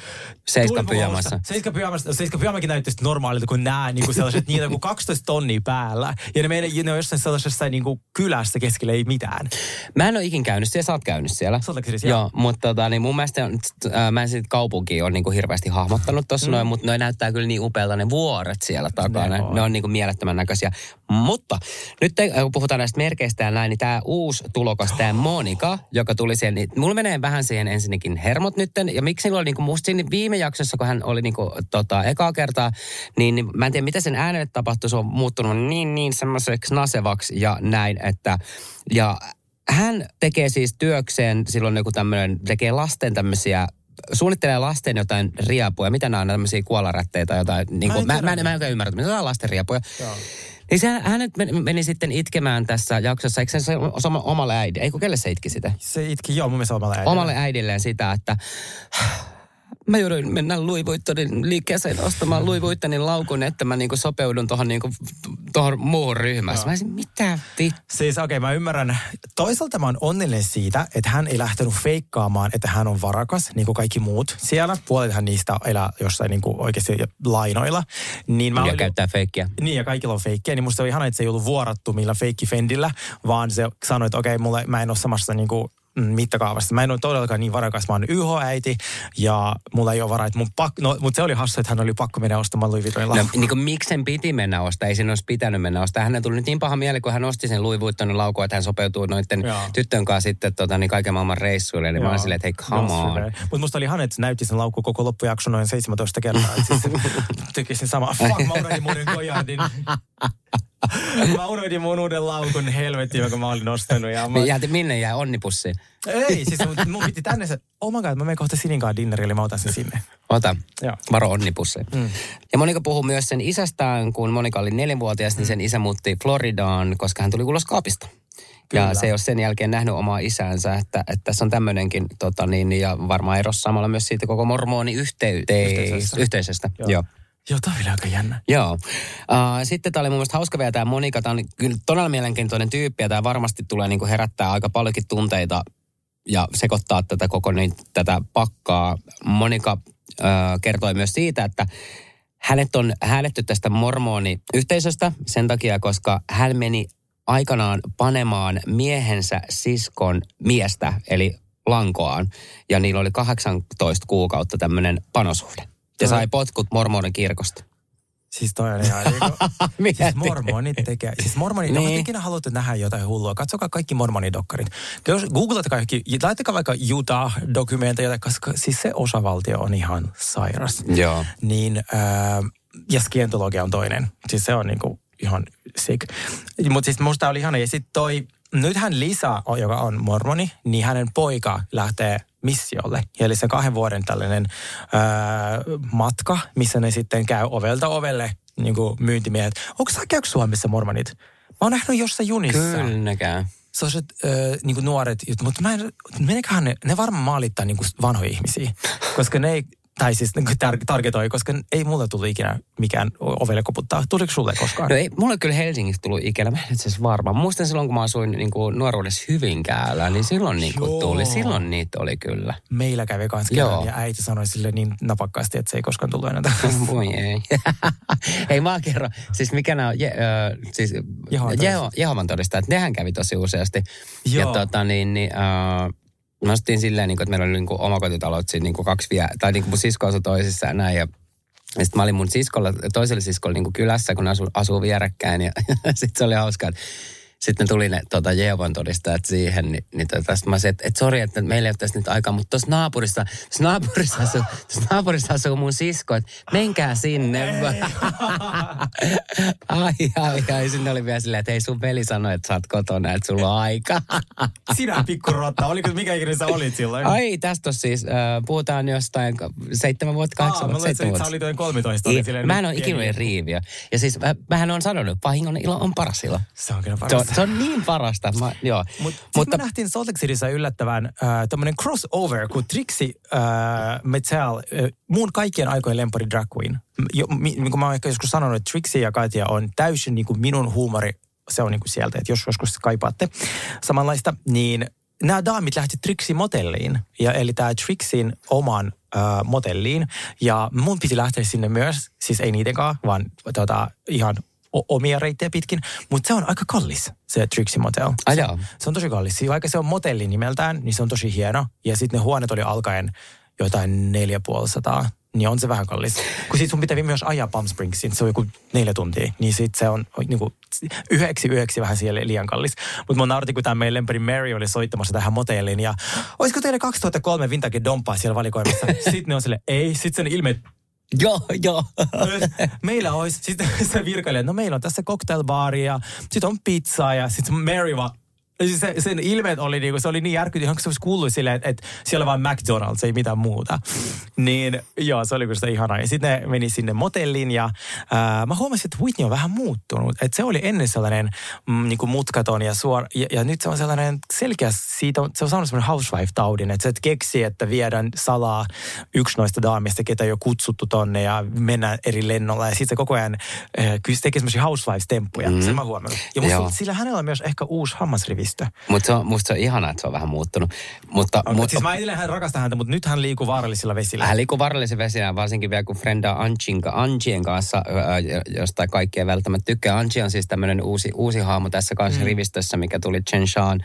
Seiskan pyjamassa. Seiskan pyjamassa. Seiskan pyjamakin näyttäisi normaalilta kuin nämä, niin kuin sellaiset, niitä on kuin 12 tonnia päällä. Ja ne, meidän, ne on jossain sellaisessa niin kuin kylässä keskellä ei mitään. Mä en ole ikin käynyt siellä, sä oot käynyt siellä. Lake Cityssä, joo. Mutta tota, niin mun mielestä on, äh, mä en sit kaupunkia ole niinku hirveästi hahmottanut tuossa mm. noin, mutta ne näyttää kyllä niin upealta ne vuoret siellä takana. Ne on. Ne on niinku mielettömän näköisiä. Mutta nyt te, kun puhutaan näistä merkeistä ja näin, niin tämä uusi tulokas, tämä Monika, joka tuli siihen, niin mulla menee vähän siihen ensinnäkin hermot nytten. Ja miksi sillä oli niinku musta siinä viime jaksossa, kun hän oli niinku, tota, ekaa kertaa, niin, niin mä en tiedä, mitä sen äänelle tapahtui. Se on muuttunut niin, niin semmoiseksi nasevaksi ja näin, että ja hän tekee siis työkseen silloin joku tämmöinen, tekee lasten tämmöisiä suunnittelee lasten jotain riapuja. Mitä nämä on, tämmöisiä kuolarättejä tai jotain. Niin kuin, en mä, tiedä. mä, en, mä en ymmärrä, mitä nämä on lasten riapuja. Niin se, hän nyt meni, meni sitten itkemään tässä jaksossa, eikö se, oma- omalle äidille, ei kun kelle se itki sitä? Se itki, joo, mun mielestä omalla äidillä. Omalle äidilleen sitä, että mä jouduin mennä Louis Vuittonin liikkeeseen ostamaan Louis Vuittonin laukun, että mä niinku sopeudun tuohon niinku, tohon muuhun ryhmässä. Mä olisin, mitä vittu? Siis okei, okay, mä ymmärrän. Toisaalta mä oon onnellinen siitä, että hän ei lähtenyt feikkaamaan, että hän on varakas, niin kuin kaikki muut siellä. Puolethan niistä elää jossain niin kuin oikeasti lainoilla. Niin mä Ja olin- käyttää feikkiä. Niin, ja kaikilla on feikkiä. Niin musta on ihana, että se ei ollut vuorattu millä feikki Fendillä, vaan se sanoi, että okei, mulle, mä en ole samassa niin kuin, mm, mittakaavassa. Mä en ole todellakaan niin varakas, mä oon YH-äiti ja mulla ei ole varaa, että mun pak... No, mutta se oli hassu, että hän oli pakko mennä ostamaan Louis Vuittonin No, laukun. niin kuin, miksi sen piti mennä ostaa? Ei sen olisi pitänyt mennä ostaa. Hänen tuli nyt niin paha mieli, kun hän osti sen Louis Vuittonin laukun, että hän sopeutuu noiden Joo. tyttön kanssa sitten tota, niin kaiken maailman reissuille. Eli mä olin silleen, että hei, come on. Mutta musta oli ihana, että se näytti sen laukku koko loppujakson noin 17 kertaa. Siis (laughs) tekisin sama. Fuck, mä unohdin mun uuden kojardin. Mä unohdin mun uuden laukun helvettiin, jonka mä olin ostanut. Ja mä... Niin, Jääti, minne jäi onnipussiin? Ei, siis mun, mun piti tänne se, oh my god, mä menen kohta Sininkaan dinnerille, mä otan sen sinne. Ota, Joo. varo onnipussiin. Mm. Ja Monika puhui myös sen isästään, kun Monika oli neljänvuotias, niin sen isä muutti Floridaan, koska hän tuli ulos kaapista. Ja Kyllä. se ei ole sen jälkeen nähnyt omaa isäänsä, että, että tässä on tämmöinenkin, tota niin, ja varmaan erossa samalla myös siitä koko mormooni Yhteisöstä. yhteisöstä. Joo. Joo. Joo, tää oli aika jännä. Joo. Uh, sitten tämä oli mun mielestä hauska vielä tämä Monika. Tämä on kyllä todella mielenkiintoinen tyyppi ja tämä varmasti tulee niinku herättää aika paljonkin tunteita ja sekoittaa tätä koko niin, tätä pakkaa. Monika uh, kertoi myös siitä, että hänet on häädetty tästä mormoniyhteisöstä sen takia, koska hän meni aikanaan panemaan miehensä siskon miestä, eli lankoaan. Ja niillä oli 18 kuukautta tämmöinen panosuhde. Ja sai potkut mormonin kirkosta. Siis toi on ihan niinku, (laughs) Mitä siis mormonit tekee. Siis mormonit, niin. Niin. ikinä haluatte nähdä jotain hullua, katsokaa kaikki mormonidokkarit. Jos googlatte kaikki, laittakaa vaikka Utah-dokumenteja, koska siis se osavaltio on ihan sairas. Joo. Niin, ää, ja skientologia on toinen. Siis se on niinku ihan sick. Mutta siis musta oli ihana. Ja sitten toi, nythän Lisa, joka on mormoni, niin hänen poika lähtee missiolle. Eli se kahden vuoden tällainen ää, matka, missä ne sitten käy ovelta ovelle niin kuin myyntimiehet. Onko sä käykö Suomessa mormonit? Mä oon nähnyt jossain junissa. Kyllä ne käy. Sellaiset äh, niin nuoret, jutut, mutta mä en, meneköhän ne, ne varmaan maalittaa niin vanhoja ihmisiä, koska ne ei, tai siis niin tar- targetoi, koska ei mulle tullut ikinä mikään ovelle koputtaa. Tuliko sulle koskaan? No ei, mulle kyllä Helsingissä tullut ikinä, mä en itse asiassa varma. Muistan silloin, kun mä asuin niin kuin nuoruudessa Hyvinkäällä, niin silloin niin kuin tuli. Silloin niitä oli kyllä. Meillä kävi kerran ja äiti sanoi sille niin napakkaasti, että se ei koskaan tullut enää. (laughs) Voi ei. (laughs) Hei mä kerron, siis mikä nämä on, je, ö, siis Jehovan Jeho, Jehovan todistajat, nehän kävi tosi useasti. Joo. Ja tota niin, niin äh, me asuttiin silleen, niin kuin, että meillä oli niin kuin omakotitalot siinä niin kuin kaksi vie, tai niin kuin mun sisko asui toisissa ja näin. Ja ja sitten mä olin mun siskolla, toiselle siskolle niin kuin kylässä, kun asu, vierekkäin. Ja (laughs) sitten se oli hauskaa. Sitten tuli ne tota, Jehovan todistajat siihen, niin, niin tota, mä sanoin, että et, sori, että meillä ei ole tässä nyt aikaa, mutta tuossa naapurissa, tuossa naapurissa, (laughs) asuu, tuossa naapurissa asuu mun sisko, että menkää sinne. (laughs) ai, ai, ai. Sinne oli vielä silleen, että hei sun veli sanoi, että sä oot kotona, että sulla on aika. (laughs) Sinä pikkurotta, oliko mikä ikinä sä olit silloin? ai, tästä on siis, äh, puhutaan jostain seitsemän vuotta, kahdeksan Aa, mä vuotta, luulen, seitsemän että vuotta. sä olit jotain 13. Ei, oli silleen mä en ole ikinä riiviä. Ja siis mä, mähän on sanonut, että vahingon ilo on paras ilo. Se on kyllä on, parasta. se on niin parasta. Mä, joo. Mut, Mutta Mutta me nähtiin Salt Lake Cityssä yllättävän äh, tämmöinen crossover, kun Trixie äh, Mattel, äh, mun kaikkien aikojen lempari drag queen. Jo, mi, niin kuin mä oon ehkä joskus sanonut, että Trixie ja Katja on täysin niin kuin minun huumori, se on niin kuin sieltä, että jos joskus kaipaatte samanlaista, niin nämä daamit lähti Trixie motelliin, ja, eli tämä Trixien oman äh, motelliin, ja mun piti lähteä sinne myös, siis ei niidenkaan, vaan tota, ihan omia reittejä pitkin, mutta se on aika kallis, se Trixie Motel. Ai se, se on tosi kallis. Vaikka se on motelli nimeltään, niin se on tosi hieno. Ja sitten ne huoneet oli alkaen jotain 450, niin on se vähän kallis. Kun sit sun pitää myös ajaa Palm Springsiin, se on joku neljä tuntia, niin sit se on niinku, yhdeksi yhdeksi vähän siellä liian kallis. Mutta mun nauratti, kun tämä meidän lempari Mary oli soittamassa tähän motelliin ja olisiko teille 2003 vintage dompaa siellä valikoimassa? (laughs) sitten ne on sille, ei, sitten sen ilme, joo, joo. meillä olisi, sitten (laughs) se virkailija, no meillä on tässä cocktailbaari ja sitten on pizzaa ja sitten Mary vaan, Siis se, sen ilmeet oli niinku, se oli niin järkytys, onko se olisi kuullut silleen, että, että siellä on vain McDonald's, ei mitään muuta. Niin joo, se oli kyllä sitä ihanaa. Ja sitten ne meni sinne motelliin ja ää, mä huomasin, että Whitney on vähän muuttunut. Että se oli ennen sellainen mm, niinku mutkaton ja suora, ja, ja, nyt se on sellainen selkeä, siitä on, se on saanut sellainen housewife-taudin, että se et keksi, että viedään salaa yksi noista daamista, ketä ei ole kutsuttu tonne ja mennään eri lennolla. Ja sitten se koko ajan äh, tekee semmoisia housewives-temppuja, mm-hmm. sen mä huomannut. Ja musta, sillä hänellä on myös ehkä uusi hammasrivistö. Mutta se on, musta se on ihanaa, että se on vähän muuttunut. Mutta, Okay. mutta Siis mä edelleen hän rakastan häntä, mutta nyt hän liikkuu vaarallisilla vesillä. Hän liikkuu varallisen vesinä, varsinkin vielä kun Frenda Anchin, Anchien kanssa, josta kaikki ei välttämättä tykkää. Anchi on siis tämmöinen uusi, uusi hahmo tässä kanssa mm. rivistössä, mikä tuli Chen Shaan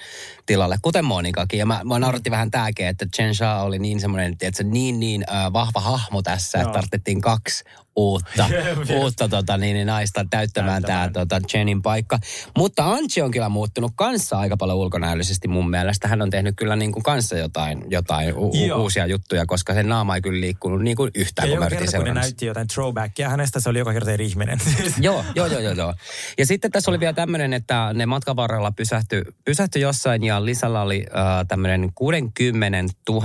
tilalle, kuten Monikakin. Ja mä, mä nauratti vähän tääkin, että Chen Sha oli niin semmoinen, että niin, niin äh, vahva hahmo tässä, että Joo. tarvittiin kaksi uutta, (laughs) uutta tota, niin, niin naista täyttämään tämä tota, Chenin paikka. Mutta Anchi on kyllä muuttunut kanssa aika paljon ulkonäöllisesti mun mielestä. Hän on tehnyt kyllä niin kuin kanssa jotain, jotain u- Joo. uusia juttuja, koska sen naama ei kyllä liikkunut niin kuin yhtään, ja kun mä yritin kerta, kun ne näytti jotain throwbackia hänestä, se oli joka kerta eri ihminen. (laughs) Joo, joo, joo, joo, joo. Ja sitten tässä oli vielä tämmöinen, että ne matkan varrella pysähtyi, pysähtyi jossain ja Lisalla oli äh, tämmöinen 60 000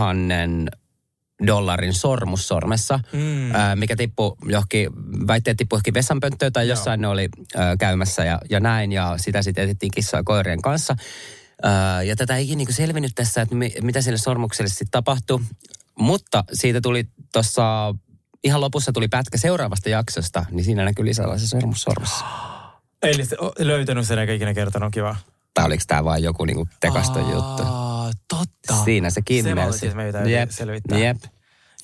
dollarin sormus sormessa, mm. äh, mikä tippui johonkin, väitteet tippui johonkin vessanpönttöön tai jossain ne oli äh, käymässä ja, ja näin. Ja sitä sitten etettiin kissaa koirien kanssa. Äh, ja tätä ei niinku selvinnyt tässä, että mi, mitä sille sormukselle sitten tapahtui. Mutta siitä tuli tuossa ihan lopussa tuli pätkä seuraavasta jaksosta, niin siinä näkyy Lisalla se sormus sormessa. Eli löytänyt sen eikä ikinä kertonut, kiva. Tai oliko tämä vain joku niinku tekaston juttu? Totta. Siinä se Se kimmelsi. että meidän täytyy selvittää. Jep.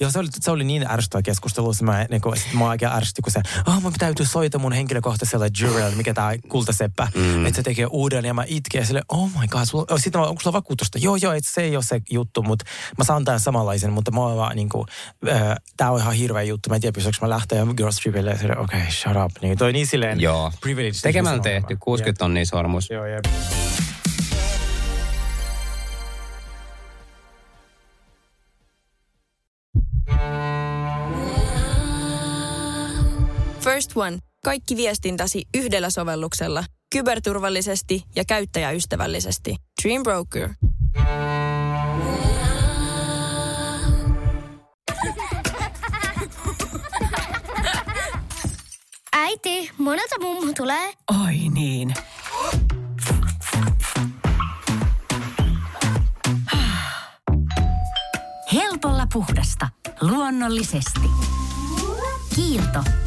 Joo, se oli, se oli niin ärsyttävä keskustelu. Se mä, niin kuin, sit mä oikein ärsytti, kun se, oh, mun täytyy soita mun henkilökohtaiselle jurelle, mikä tää kultaseppä, mm. että se tekee uuden ja mä itken ja sille, oh my god, sulla, oh, sitten mä, onko sulla vakuutusta? Joo, joo, että se ei ole se juttu, mutta mä saan tämän samanlaisen, mutta mä oon vaan niin kuin, äh, tää on ihan hirveä juttu, mä en tiedä, pystyykö mä lähteä girls tripille ja okei, okay, shut up. Niin, toi niin silleen Joo. privileged. Tekemällä tehty, 60 tonnia sormus. Joo, jep. First One. Kaikki viestintäsi yhdellä sovelluksella. Kyberturvallisesti ja käyttäjäystävällisesti. Dream Broker. Äiti, monelta mummu tulee? Oi niin. Helpolla puhdasta. Luonnollisesti. Kiilto.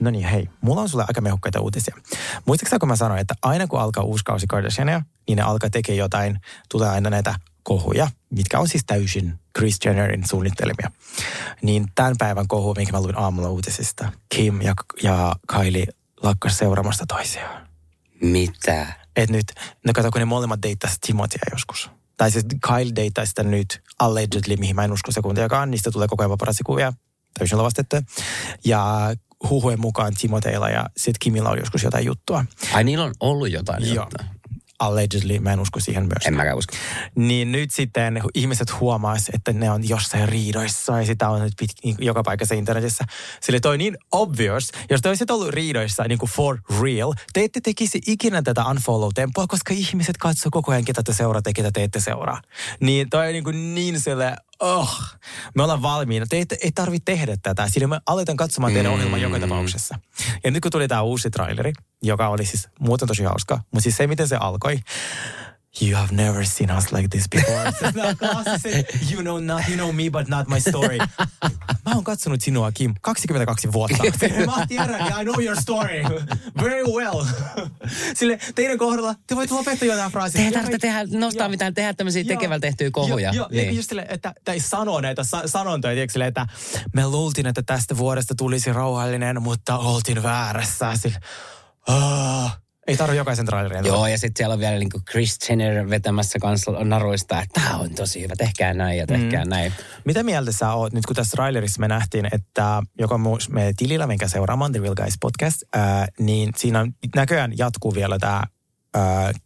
No niin, hei, mulla on sulle aika mehukkaita uutisia. Muistatko sä, kun mä sanoin, että aina kun alkaa uusi kausi Kardashiania, niin ne alkaa tekemään jotain, tulee aina näitä kohuja, mitkä on siis täysin Kris Jennerin suunnittelemia. Niin tämän päivän kohu, minkä mä luin aamulla uutisista, Kim ja, ja Kylie lakkas seuraamasta toisiaan. Mitä? Et nyt, no kato, kun ne molemmat deittasivat Timothea joskus. Tai siis Kyle deittasi sitä nyt allegedly, mihin mä en usko sekuntiakaan. Niistä tulee koko ajan paparazzi-kuvia, täysin lavastettuja. Ja huhujen mukaan Timotheilla ja sitten Kimilla oli joskus jotain juttua. Ai niillä on ollut jotain. Joo. jotain. Allegedly, mä en usko siihen myös. En mäkään usko. Niin nyt sitten ihmiset huomaas, että ne on jossain riidoissa ja sitä on nyt pit, niin, joka paikassa internetissä. Sille toi niin obvious, jos te olisitte ollut riidoissa niin kuin for real, te ette tekisi ikinä tätä unfollow-tempoa, koska ihmiset katsoo koko ajan, ketä te seuraatte ja ketä te ette seuraa. Niin toi on niin, kuin niin sille, oh, me ollaan valmiina. Te ette, ei tarvitse tehdä tätä, sillä me aletaan katsomaan teidän ohjelman joka tapauksessa. Ja nyt kun tuli tämä uusi traileri, joka oli siis muuten tosi hauska, mutta siis se, miten se alkoi, You have never seen us like this before. (laughs) Klassisen, you know, not, you know me, but not my story. (laughs) Mä oon katsonut sinua, Kim, 22 vuotta. (laughs) Mä tiedän, I know your story very well. Sille teidän kohdalla te voitte lopettaa jotain fraasia. Te ei tarvitse tehdä, nostaa Joo. mitään, tehdä tämmöisiä tekevällä tehtyjä kohuja. Joo, joo niin. just sille, että tai sanoo näitä sa- sanontoja, tiedätkö, sille, että me luultiin, että tästä vuodesta tulisi rauhallinen, mutta oltiin väärässä. Sille, ei tarvitse jokaisen trailerin. Joo, ja sitten siellä on vielä niinku Chris Jenner vetämässä kanssa naruista, että tämä on tosi hyvä, tehkää näin ja tehkää mm. näin. Mitä mieltä sä oot, nyt kun tässä trailerissa me nähtiin, että joka myös meidän tilillä, minkä seuraamaan The Real Guys podcast, ää, niin siinä on, näköjään jatkuu vielä tämä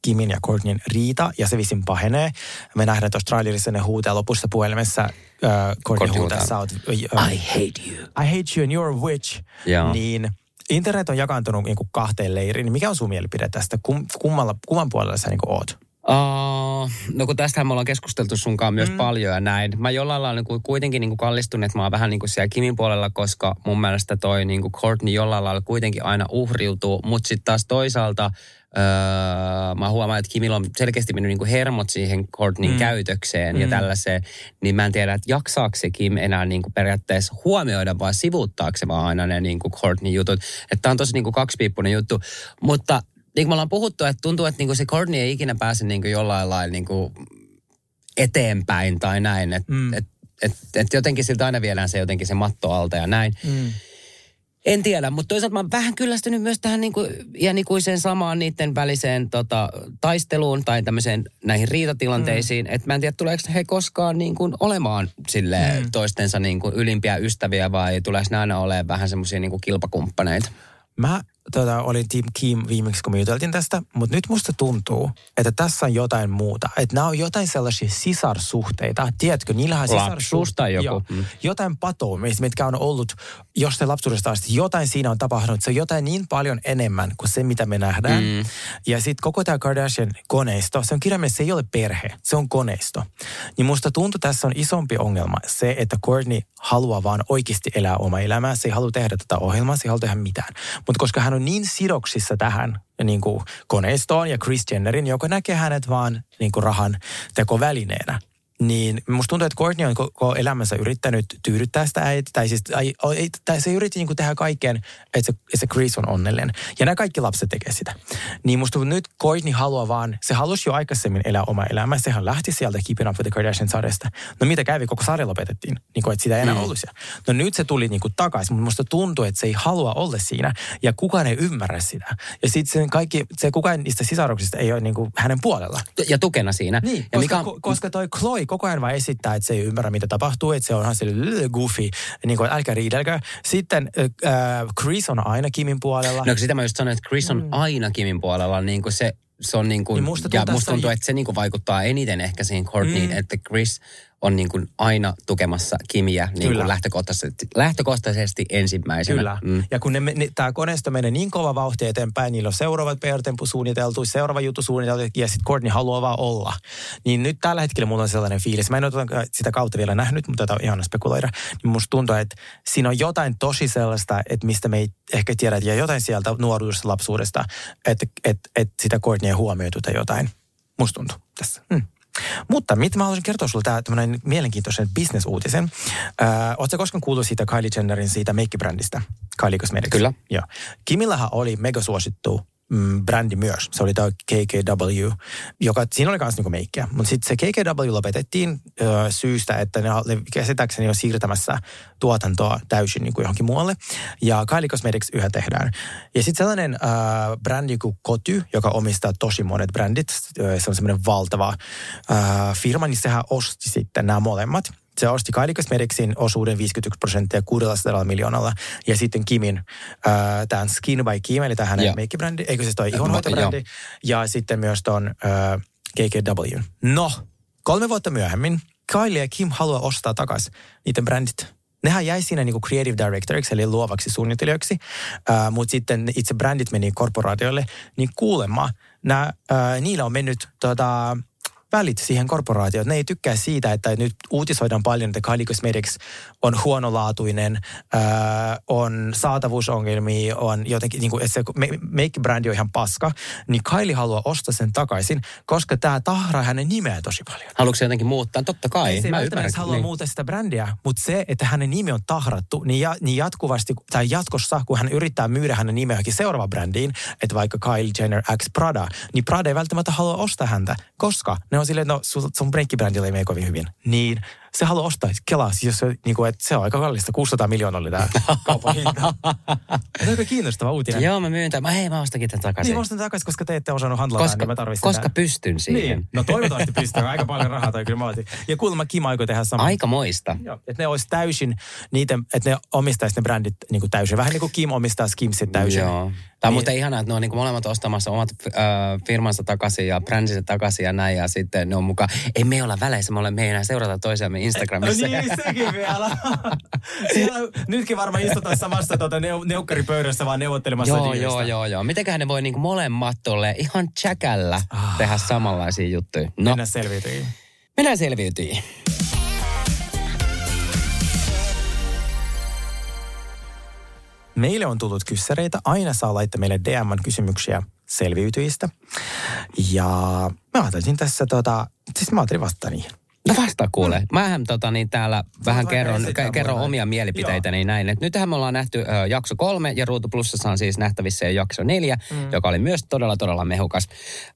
Kimin ja Courtneyn riita, ja se visin pahenee. Me nähdään tuossa trailerissa ne huutaa lopussa puhelimessa. Ää, Courtney huutaa, huutaa. sä oot, ää, I hate you. I hate you and you're a witch. Joo. Niin internet on jakaantunut niin kuin kahteen leiriin. Niin mikä on sun mielipide tästä? Kum, kummalla, kumman puolella sä niin kuin oot? Uh, no kun tästähän me ollaan keskusteltu sunkaan myös mm. paljon ja näin. Mä jollain lailla niin kuitenkin niin kuin kallistun, että mä oon vähän niin kuin siellä Kimin puolella, koska mun mielestä toi niin kuin Courtney jollain lailla kuitenkin aina uhriutuu. Mutta sitten taas toisaalta öö, mä huomaan, että Kimilla on selkeästi mennyt niin kuin hermot siihen Courtneyn mm. käytökseen mm. ja tällaiseen. Niin mä en tiedä, että jaksaako se Kim enää niin kuin periaatteessa huomioida vai sivuuttaako se vaan aina ne niin kuin Courtney-jutut. Että tää on tosi niin kuin kaksipiippunen juttu. Mutta niin kuin me ollaan puhuttu, että tuntuu, että niinku se Courtney ei ikinä pääse niinku jollain lailla niinku eteenpäin tai näin. Että Mm. et, et, et jotenkin siltä aina viedään se jotenkin se matto alta ja näin. Mm. En tiedä, mutta toisaalta mä oon vähän kyllästynyt myös tähän niinku, iänikuiseen samaan niiden väliseen tota, taisteluun tai tämmöiseen näihin riitatilanteisiin. Mm. Että mä en tiedä, tuleeko he koskaan niin kuin olemaan sille mm. toistensa niin kuin ylimpiä ystäviä vai tuleeko ne aina olemaan vähän semmoisia niin kuin kilpakumppaneita. Mä tota, olin Team Kim viimeksi, kun me juteltiin tästä, mutta nyt musta tuntuu, että tässä on jotain muuta. Että nämä on jotain sellaisia sisarsuhteita. Tiedätkö, niillähän tai joku. Joo, Mm. jotain patoa, mitkä on ollut jostain lapsuudesta asti. Jotain siinä on tapahtunut. Se on jotain niin paljon enemmän kuin se, mitä me nähdään. Mm. Ja sitten koko tämä Kardashian koneisto, se on kirjaimellisesti, se ei ole perhe, se on koneisto. Niin musta tuntuu, tässä on isompi ongelma se, että Courtney haluaa vaan oikeasti elää oma elämää. Se ei halua tehdä tätä ohjelmaa, se ei halua tehdä mitään. Mutta koska hän on niin sidoksissa tähän niin kuin koneistoon ja Chris Jennerin, joka näkee hänet vaan niin kuin rahan tekovälineenä, niin musta tuntuu, että Courtney on koko elämänsä yrittänyt tyydyttää sitä äiti, tai siis ai, ai, tai se yritti niin tehdä kaiken, että se, että se Chris on onnellinen. Ja nämä kaikki lapset tekee sitä. Niin musta tuntuu, nyt Courtney haluaa vaan, se halusi jo aikaisemmin elää oma elämää. Sehän lähti sieltä Keeping Up with the Kardashian-sarjasta. No mitä kävi, koko sarja lopetettiin, niin kuin, että sitä ei enää mm. ollut siellä. No nyt se tuli niin takaisin, mutta musta tuntuu, että se ei halua olla siinä, ja kukaan ei ymmärrä sitä. Ja sitten kaikki, se kukaan niistä sisaruksista ei ole niin kuin hänen puolella. Ja tukena siinä. Niin, ja koska, mikä koska toi Chloe koko ajan vaan esittää, että se ei ymmärrä, mitä tapahtuu, että se on ihan sille goofy, niin kuin, älkää riidelkää. Sitten äh, Chris on aina Kimin puolella. No sitä mä just sanoin, että Chris on aina Kimin puolella, niin kuin se, se on niin kuin, Niin musta ja tuntuu, musta tässä on- tuntuu, että se niin kuin vaikuttaa eniten ehkä siihen Courtneyin, Mm. että Chris on niin kuin aina tukemassa Kimiä niin kuin lähtökohtaisesti, lähtökohtaisesti ensimmäisenä. Kyllä. Mm. Ja kun ne, ne, tämä koneisto menee niin kova vauhti eteenpäin, niillä on seuraavat PR-tempu suunniteltu, seuraava juttu suunniteltu, ja sitten Courtney haluaa vaan olla. Niin nyt tällä hetkellä mulla on sellainen fiilis. Mä en ole tota- sitä kautta vielä nähnyt, mutta tätä on ihana spekuloida. Niin musta tuntuu, että siinä on jotain tosi sellaista, että mistä me ei ehkä tiedä, ja jotain sieltä nuoruudesta, lapsuudesta, että, että, että sitä Courtney ei huomioitu tai jotain. Musta tuntuu tässä. Mm. Mutta mitä mä haluaisin kertoa sulle tää tämmöinen mielenkiintoisen business-uutisen. Öö, Oletko koskaan kuullut siitä Kylie Jennerin siitä meikkibrändistä? Kylie Cosmetics. Kyllä. Joo. Kimillähän oli mega suosittu mm, brändi myös. Se oli tämä KKW, joka siinä oli myös niinku meikkiä. Mutta sitten se KKW lopetettiin ö, syystä, että ne, ne käsittääkseni on siirtämässä tuotantoa täysin niinku johonkin muualle. Ja Kylie Cosmetics yhä tehdään. Ja sitten sellainen ö, brändi kuin Koty, joka omistaa tosi monet brändit. Se on semmoinen valtava ö, firma, niin sehän osti sitten nämä molemmat se osti Kylie Cosmeticsin osuuden 51 prosenttia 600 miljoonalla. Ja sitten Kimin äh, tämän Skin by Kim, eli tämä hänen Joo. meikkibrändi, eikö se toi ihonhoitobrändi, ja sitten myös ton äh, KKW. No, kolme vuotta myöhemmin Kylie ja Kim haluaa ostaa takaisin niiden brändit. Nehän jäi siinä niinku creative directoriksi, eli luovaksi suunnittelijaksi, äh, mutta sitten itse brändit meni korporaatioille, niin kuulemma nää, äh, niillä on mennyt tota, välit siihen korporaatioon. Ne ei tykkää siitä, että nyt uutisoidaan paljon, että Kylie Cosmetics on huonolaatuinen, ää, on saatavuusongelmia, on jotenkin, niin kuin, että se make-brändi on ihan paska, niin Kylie haluaa ostaa sen takaisin, koska tämä tahraa hänen nimeä tosi paljon. Haluatko se jotenkin muuttaa? Totta kai. Ei se mä ymmärrän. halua niin. muuttaa sitä brändiä, mutta se, että hänen nimi on tahrattu, niin, ja, niin jatkuvasti, tai jatkossa, kun hän yrittää myydä hänen nimeä johonkin seuraavaan brändiin, että vaikka Kylie Jenner X Prada, niin Prada ei välttämättä halua ostaa häntä, koska ne on silleen, no sun, sun breikkibrändillä ei mene kovin hyvin. Niin se haluaa ostaa. Kelaa, siis jos se, niin kuin, että se on aika kallista. 600 miljoonaa oli tämä (laughs) kaupan hinta. Se on aika kiinnostava uutinen. Joo, mä myyn tämän. Mä, hei, mä ostakin tämän takaisin. Niin mä ostan takaisin, koska te ette osannut handlata, koska, niin mä tarvitsen koska tämän. pystyn siihen. Niin, no toivottavasti pystyy. Aika paljon rahaa toi kyllä mä otin. Ja kuulemma Kim aikoo tehdä samaa. Aika moista. Joo, että ne olisi täysin, niiden, että ne omistaisi ne brändit niin kuin täysin. Vähän niin kuin Kim omistaa Skimsit täysin. Joo. Tämä on muuten ihanaa, että ne on niin molemmat ostamassa omat äh, firmansa takaisin ja brändinsä takaisin ja näin. Ja sitten ne on mukaan, ei me olla väleissä, me, ole, me ei enää seurata toisiamme Instagramissa. No niin, sekin vielä. (laughs) Siellä, nytkin varmaan istutaan samassa tuota, neu- neukkaripöydässä vaan neuvottelemassa Joo, diilistä. joo, joo, joo. Mitenköhän ne voi niinku molemmat tolle ihan chäkällä tehdä samanlaisia juttuja? No, Mennä selviytyihin. mennään selviytyihin. Meille on tullut kyssäreitä. Aina saa laittaa meille DM-kysymyksiä selviytyjistä. Ja mä ajattelin tässä, tota, siis mä ajattelin vastata niihin. No vasta kuule. Mähän tota, niin täällä vähän vaikka kerron, ke- kerron mulle. omia mielipiteitäni näin. Et nythän me ollaan nähty ö, jakso kolme ja Ruutu Plussassa on siis nähtävissä jo jakso neljä, mm. joka oli myös todella todella mehukas.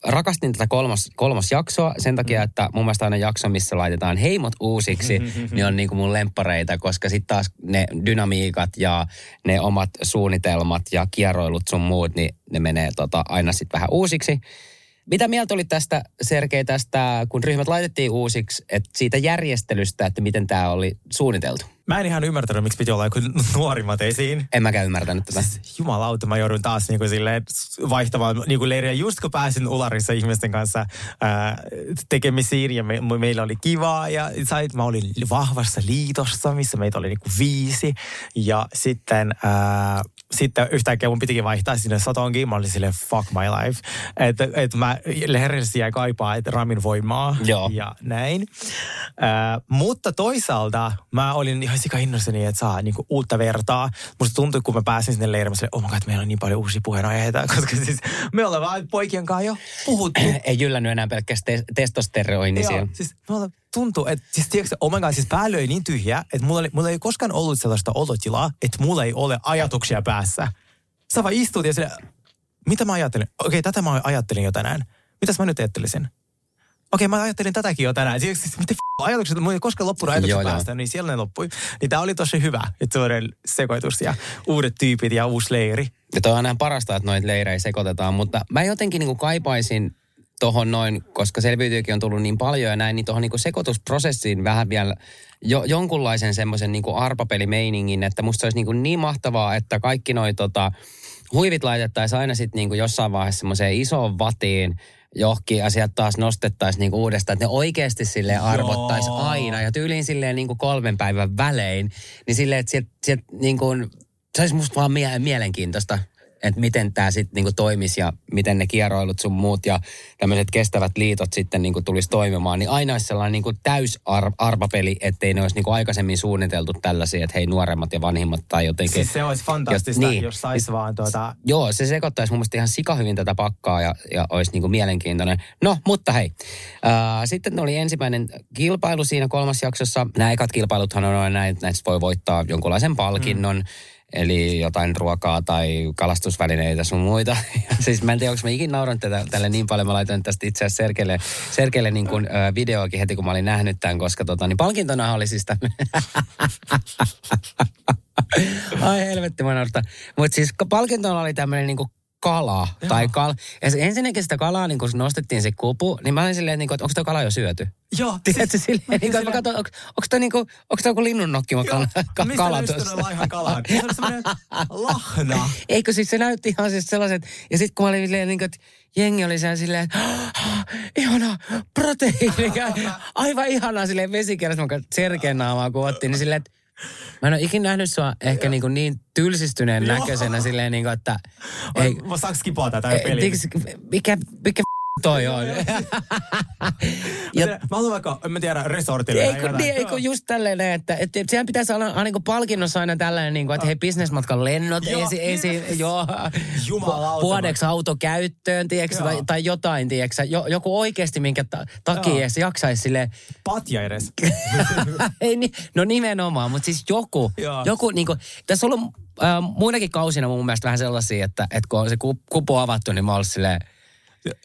Rakastin tätä kolmos, kolmos jaksoa sen takia, Mm. että mun mielestä aina jakso, missä laitetaan heimot uusiksi, (laughs) niin on niinku mun lemppareita, koska sitten taas ne dynamiikat ja ne omat suunnitelmat ja kierroilut sun muut, niin ne menee tota, aina sitten vähän uusiksi. Mitä mieltä oli tästä, Sergei, tästä, kun ryhmät laitettiin uusiksi, että siitä järjestelystä, että miten tämä oli suunniteltu? mä en ihan ymmärtänyt, miksi piti olla joku (laughs) nuorimmat esiin. En mäkään ymmärtänyt tätä. Siis Jumalauta, mä joudun taas niinku silleen vaihtamaan niinku leiriä. Just kun pääsin Ularissa ihmisten kanssa ää, tekemisiin ja me, meillä oli kivaa ja sait, mä olin vahvassa liitossa, missä meitä oli niinku viisi. Ja sitten, ää, sitten yhtäkkiä mun pitikin vaihtaa sinne Satongiin. Mä olin silleen fuck my life. Että et mä lehdessä jäi kaipaa, että Ramin voimaa Joo. ja näin. Ää, mutta toisaalta mä olin ihan sika innoissani, että saa niinku uutta vertaa. Musta tuntui, kun mä pääsin sinne leiriin, mä silleen, oh my god, meillä on niin paljon uusia puheenaiheita, (laughs) koska siis me ollaan vaan poikien kanssa jo puhuttu. Ei jyllännyt enää pelkästään te- testosteroini Joo, siis me ollaan, tuntuu, että siis tiedätkö, oh my god, siis pää löi niin tyhjä, että mulla, oli, mulla ei koskaan ollut sellaista olotilaa, että mulla ei ole ajatuksia päässä. Sä vaan istut ja sille, mitä mä ajattelin? Okei, tätä mä ajattelin jo tänään. Mitäs mä nyt ajattelisin? Okei, mä ajattelin tätäkin jo tänään. Siis, siis mitä f- ajatukset, mulla ei koskaan loppunut ajatukset Joo, joo. päästä, niin siellä ne loppui. Niin tää oli tosi hyvä, että sellainen sekoitus ja uudet tyypit ja uusi leiri. Ja toi on aina parasta, että noita leirejä sekoitetaan, mutta mä jotenkin niin kuin kaipaisin tohon noin, koska selviytyykin on tullut niin paljon ja näin, niin tuohon niin sekoitusprosessiin vähän vielä jo, jonkunlaisen semmoisen niin arpapelimeiningin, että musta olisi niin, kuin niin mahtavaa, että kaikki noi tota, huivit laitettaisiin aina sitten niin jossain vaiheessa semmoiseen isoon vatiin, johonkin ja sieltä taas nostettaisiin niinku uudestaan, että ne oikeasti sille arvottaisi aina. Ja tyyliin silleen niinku kolmen päivän välein, niin silleen, että sieltä sielt niinku, se olisi musta vaan mie- mielenkiintoista, että miten tämä sitten niinku toimisi ja miten ne kieroilut sun muut ja tämmöiset kestävät liitot sitten niinku tulisi toimimaan, niin aina olisi sellainen niinku täys ar- ettei ne olisi niinku aikaisemmin suunniteltu tällaisia, että hei nuoremmat ja vanhimmat tai jotenkin. Siis se olisi fantastista, Jos- niin. jos sais vaan tuota... Joo, se sekoittaisi mun mielestä ihan sikahyvin tätä pakkaa ja, ja olisi niinku mielenkiintoinen. No, mutta hei. Ää, sitten oli ensimmäinen kilpailu siinä kolmas jaksossa. Nämä ekat kilpailuthan on näin, että näistä voi voittaa jonkunlaisen palkinnon. Mm. Eli jotain ruokaa tai kalastusvälineitä sun muita. (laughs) Siis mä en tiedä, onko mä ikinä nauranut tätä, tälle niin paljon. Mä laitoin tästä itse asiassa Sergelle, Sergelle niin kuin, ö, videoakin heti, kun mä olin nähnyt tämän, koska tota, niin palkintona oli siis tämän. (laughs) Ai helvetti, mä. Mutta siis palkintona oli tämmöinen niinku kala. Tai kal... Ja se, ensinnäkin sitä kalaa, niin kun nostettiin se kupu, niin mä olin silleen, niin kuin, että onko tuo kala jo syöty? Joo, Tiedätkö silleen, mä niin kuin, että mä katson, onko, onko toi niinku, onko toi joku kala, ka, Mistä kala löysit tuossa? laihan kalan? Se oli semmoinen (laughs) lahna. Eikö siis se näytti ihan siis sellaiset, ja sitten kun mä olin silleen, niin kuin, että jengi oli siellä silleen, että (gasps) ihana proteiini, (laughs) aivan ihanaa silleen vesikerrasta, mä katsoin Sergeen naamaa kun otti, niin silleen, että Mä en ole ikinä nähnyt sua ehkä niin, kuin niin tylsistyneen Joo. näköisenä silleen niin kuin, että... Ei, saanko skipaa tätä peliä? mikä, mikä toi on? (laughs) ja, Mä haluan vaikka, en mä tiedä, resortille. ei kun, niin, ei kun just tälleen, että, että, että sehän pitäisi olla aina niin palkinnossa aina tällainen, niin kuin, että hei, bisnesmatkan lennot Joo, esi, esi, niin. joo, Jumalauta. vuodeksi auto käyttöön, tiedätkö, tai, tai jotain, tiedätkö, jo, joku oikeasti, minkä ta, takia edes jaksaisi silleen, Patja edes. (laughs) ei, ni- no nimenomaan, mutta siis joku, Joo. joku niin kuin, tässä on ollut äh, muinakin kausina mun mielestä vähän sellaisia, että, että kun on se ku- kupu avattu, niin mä olisin silleen,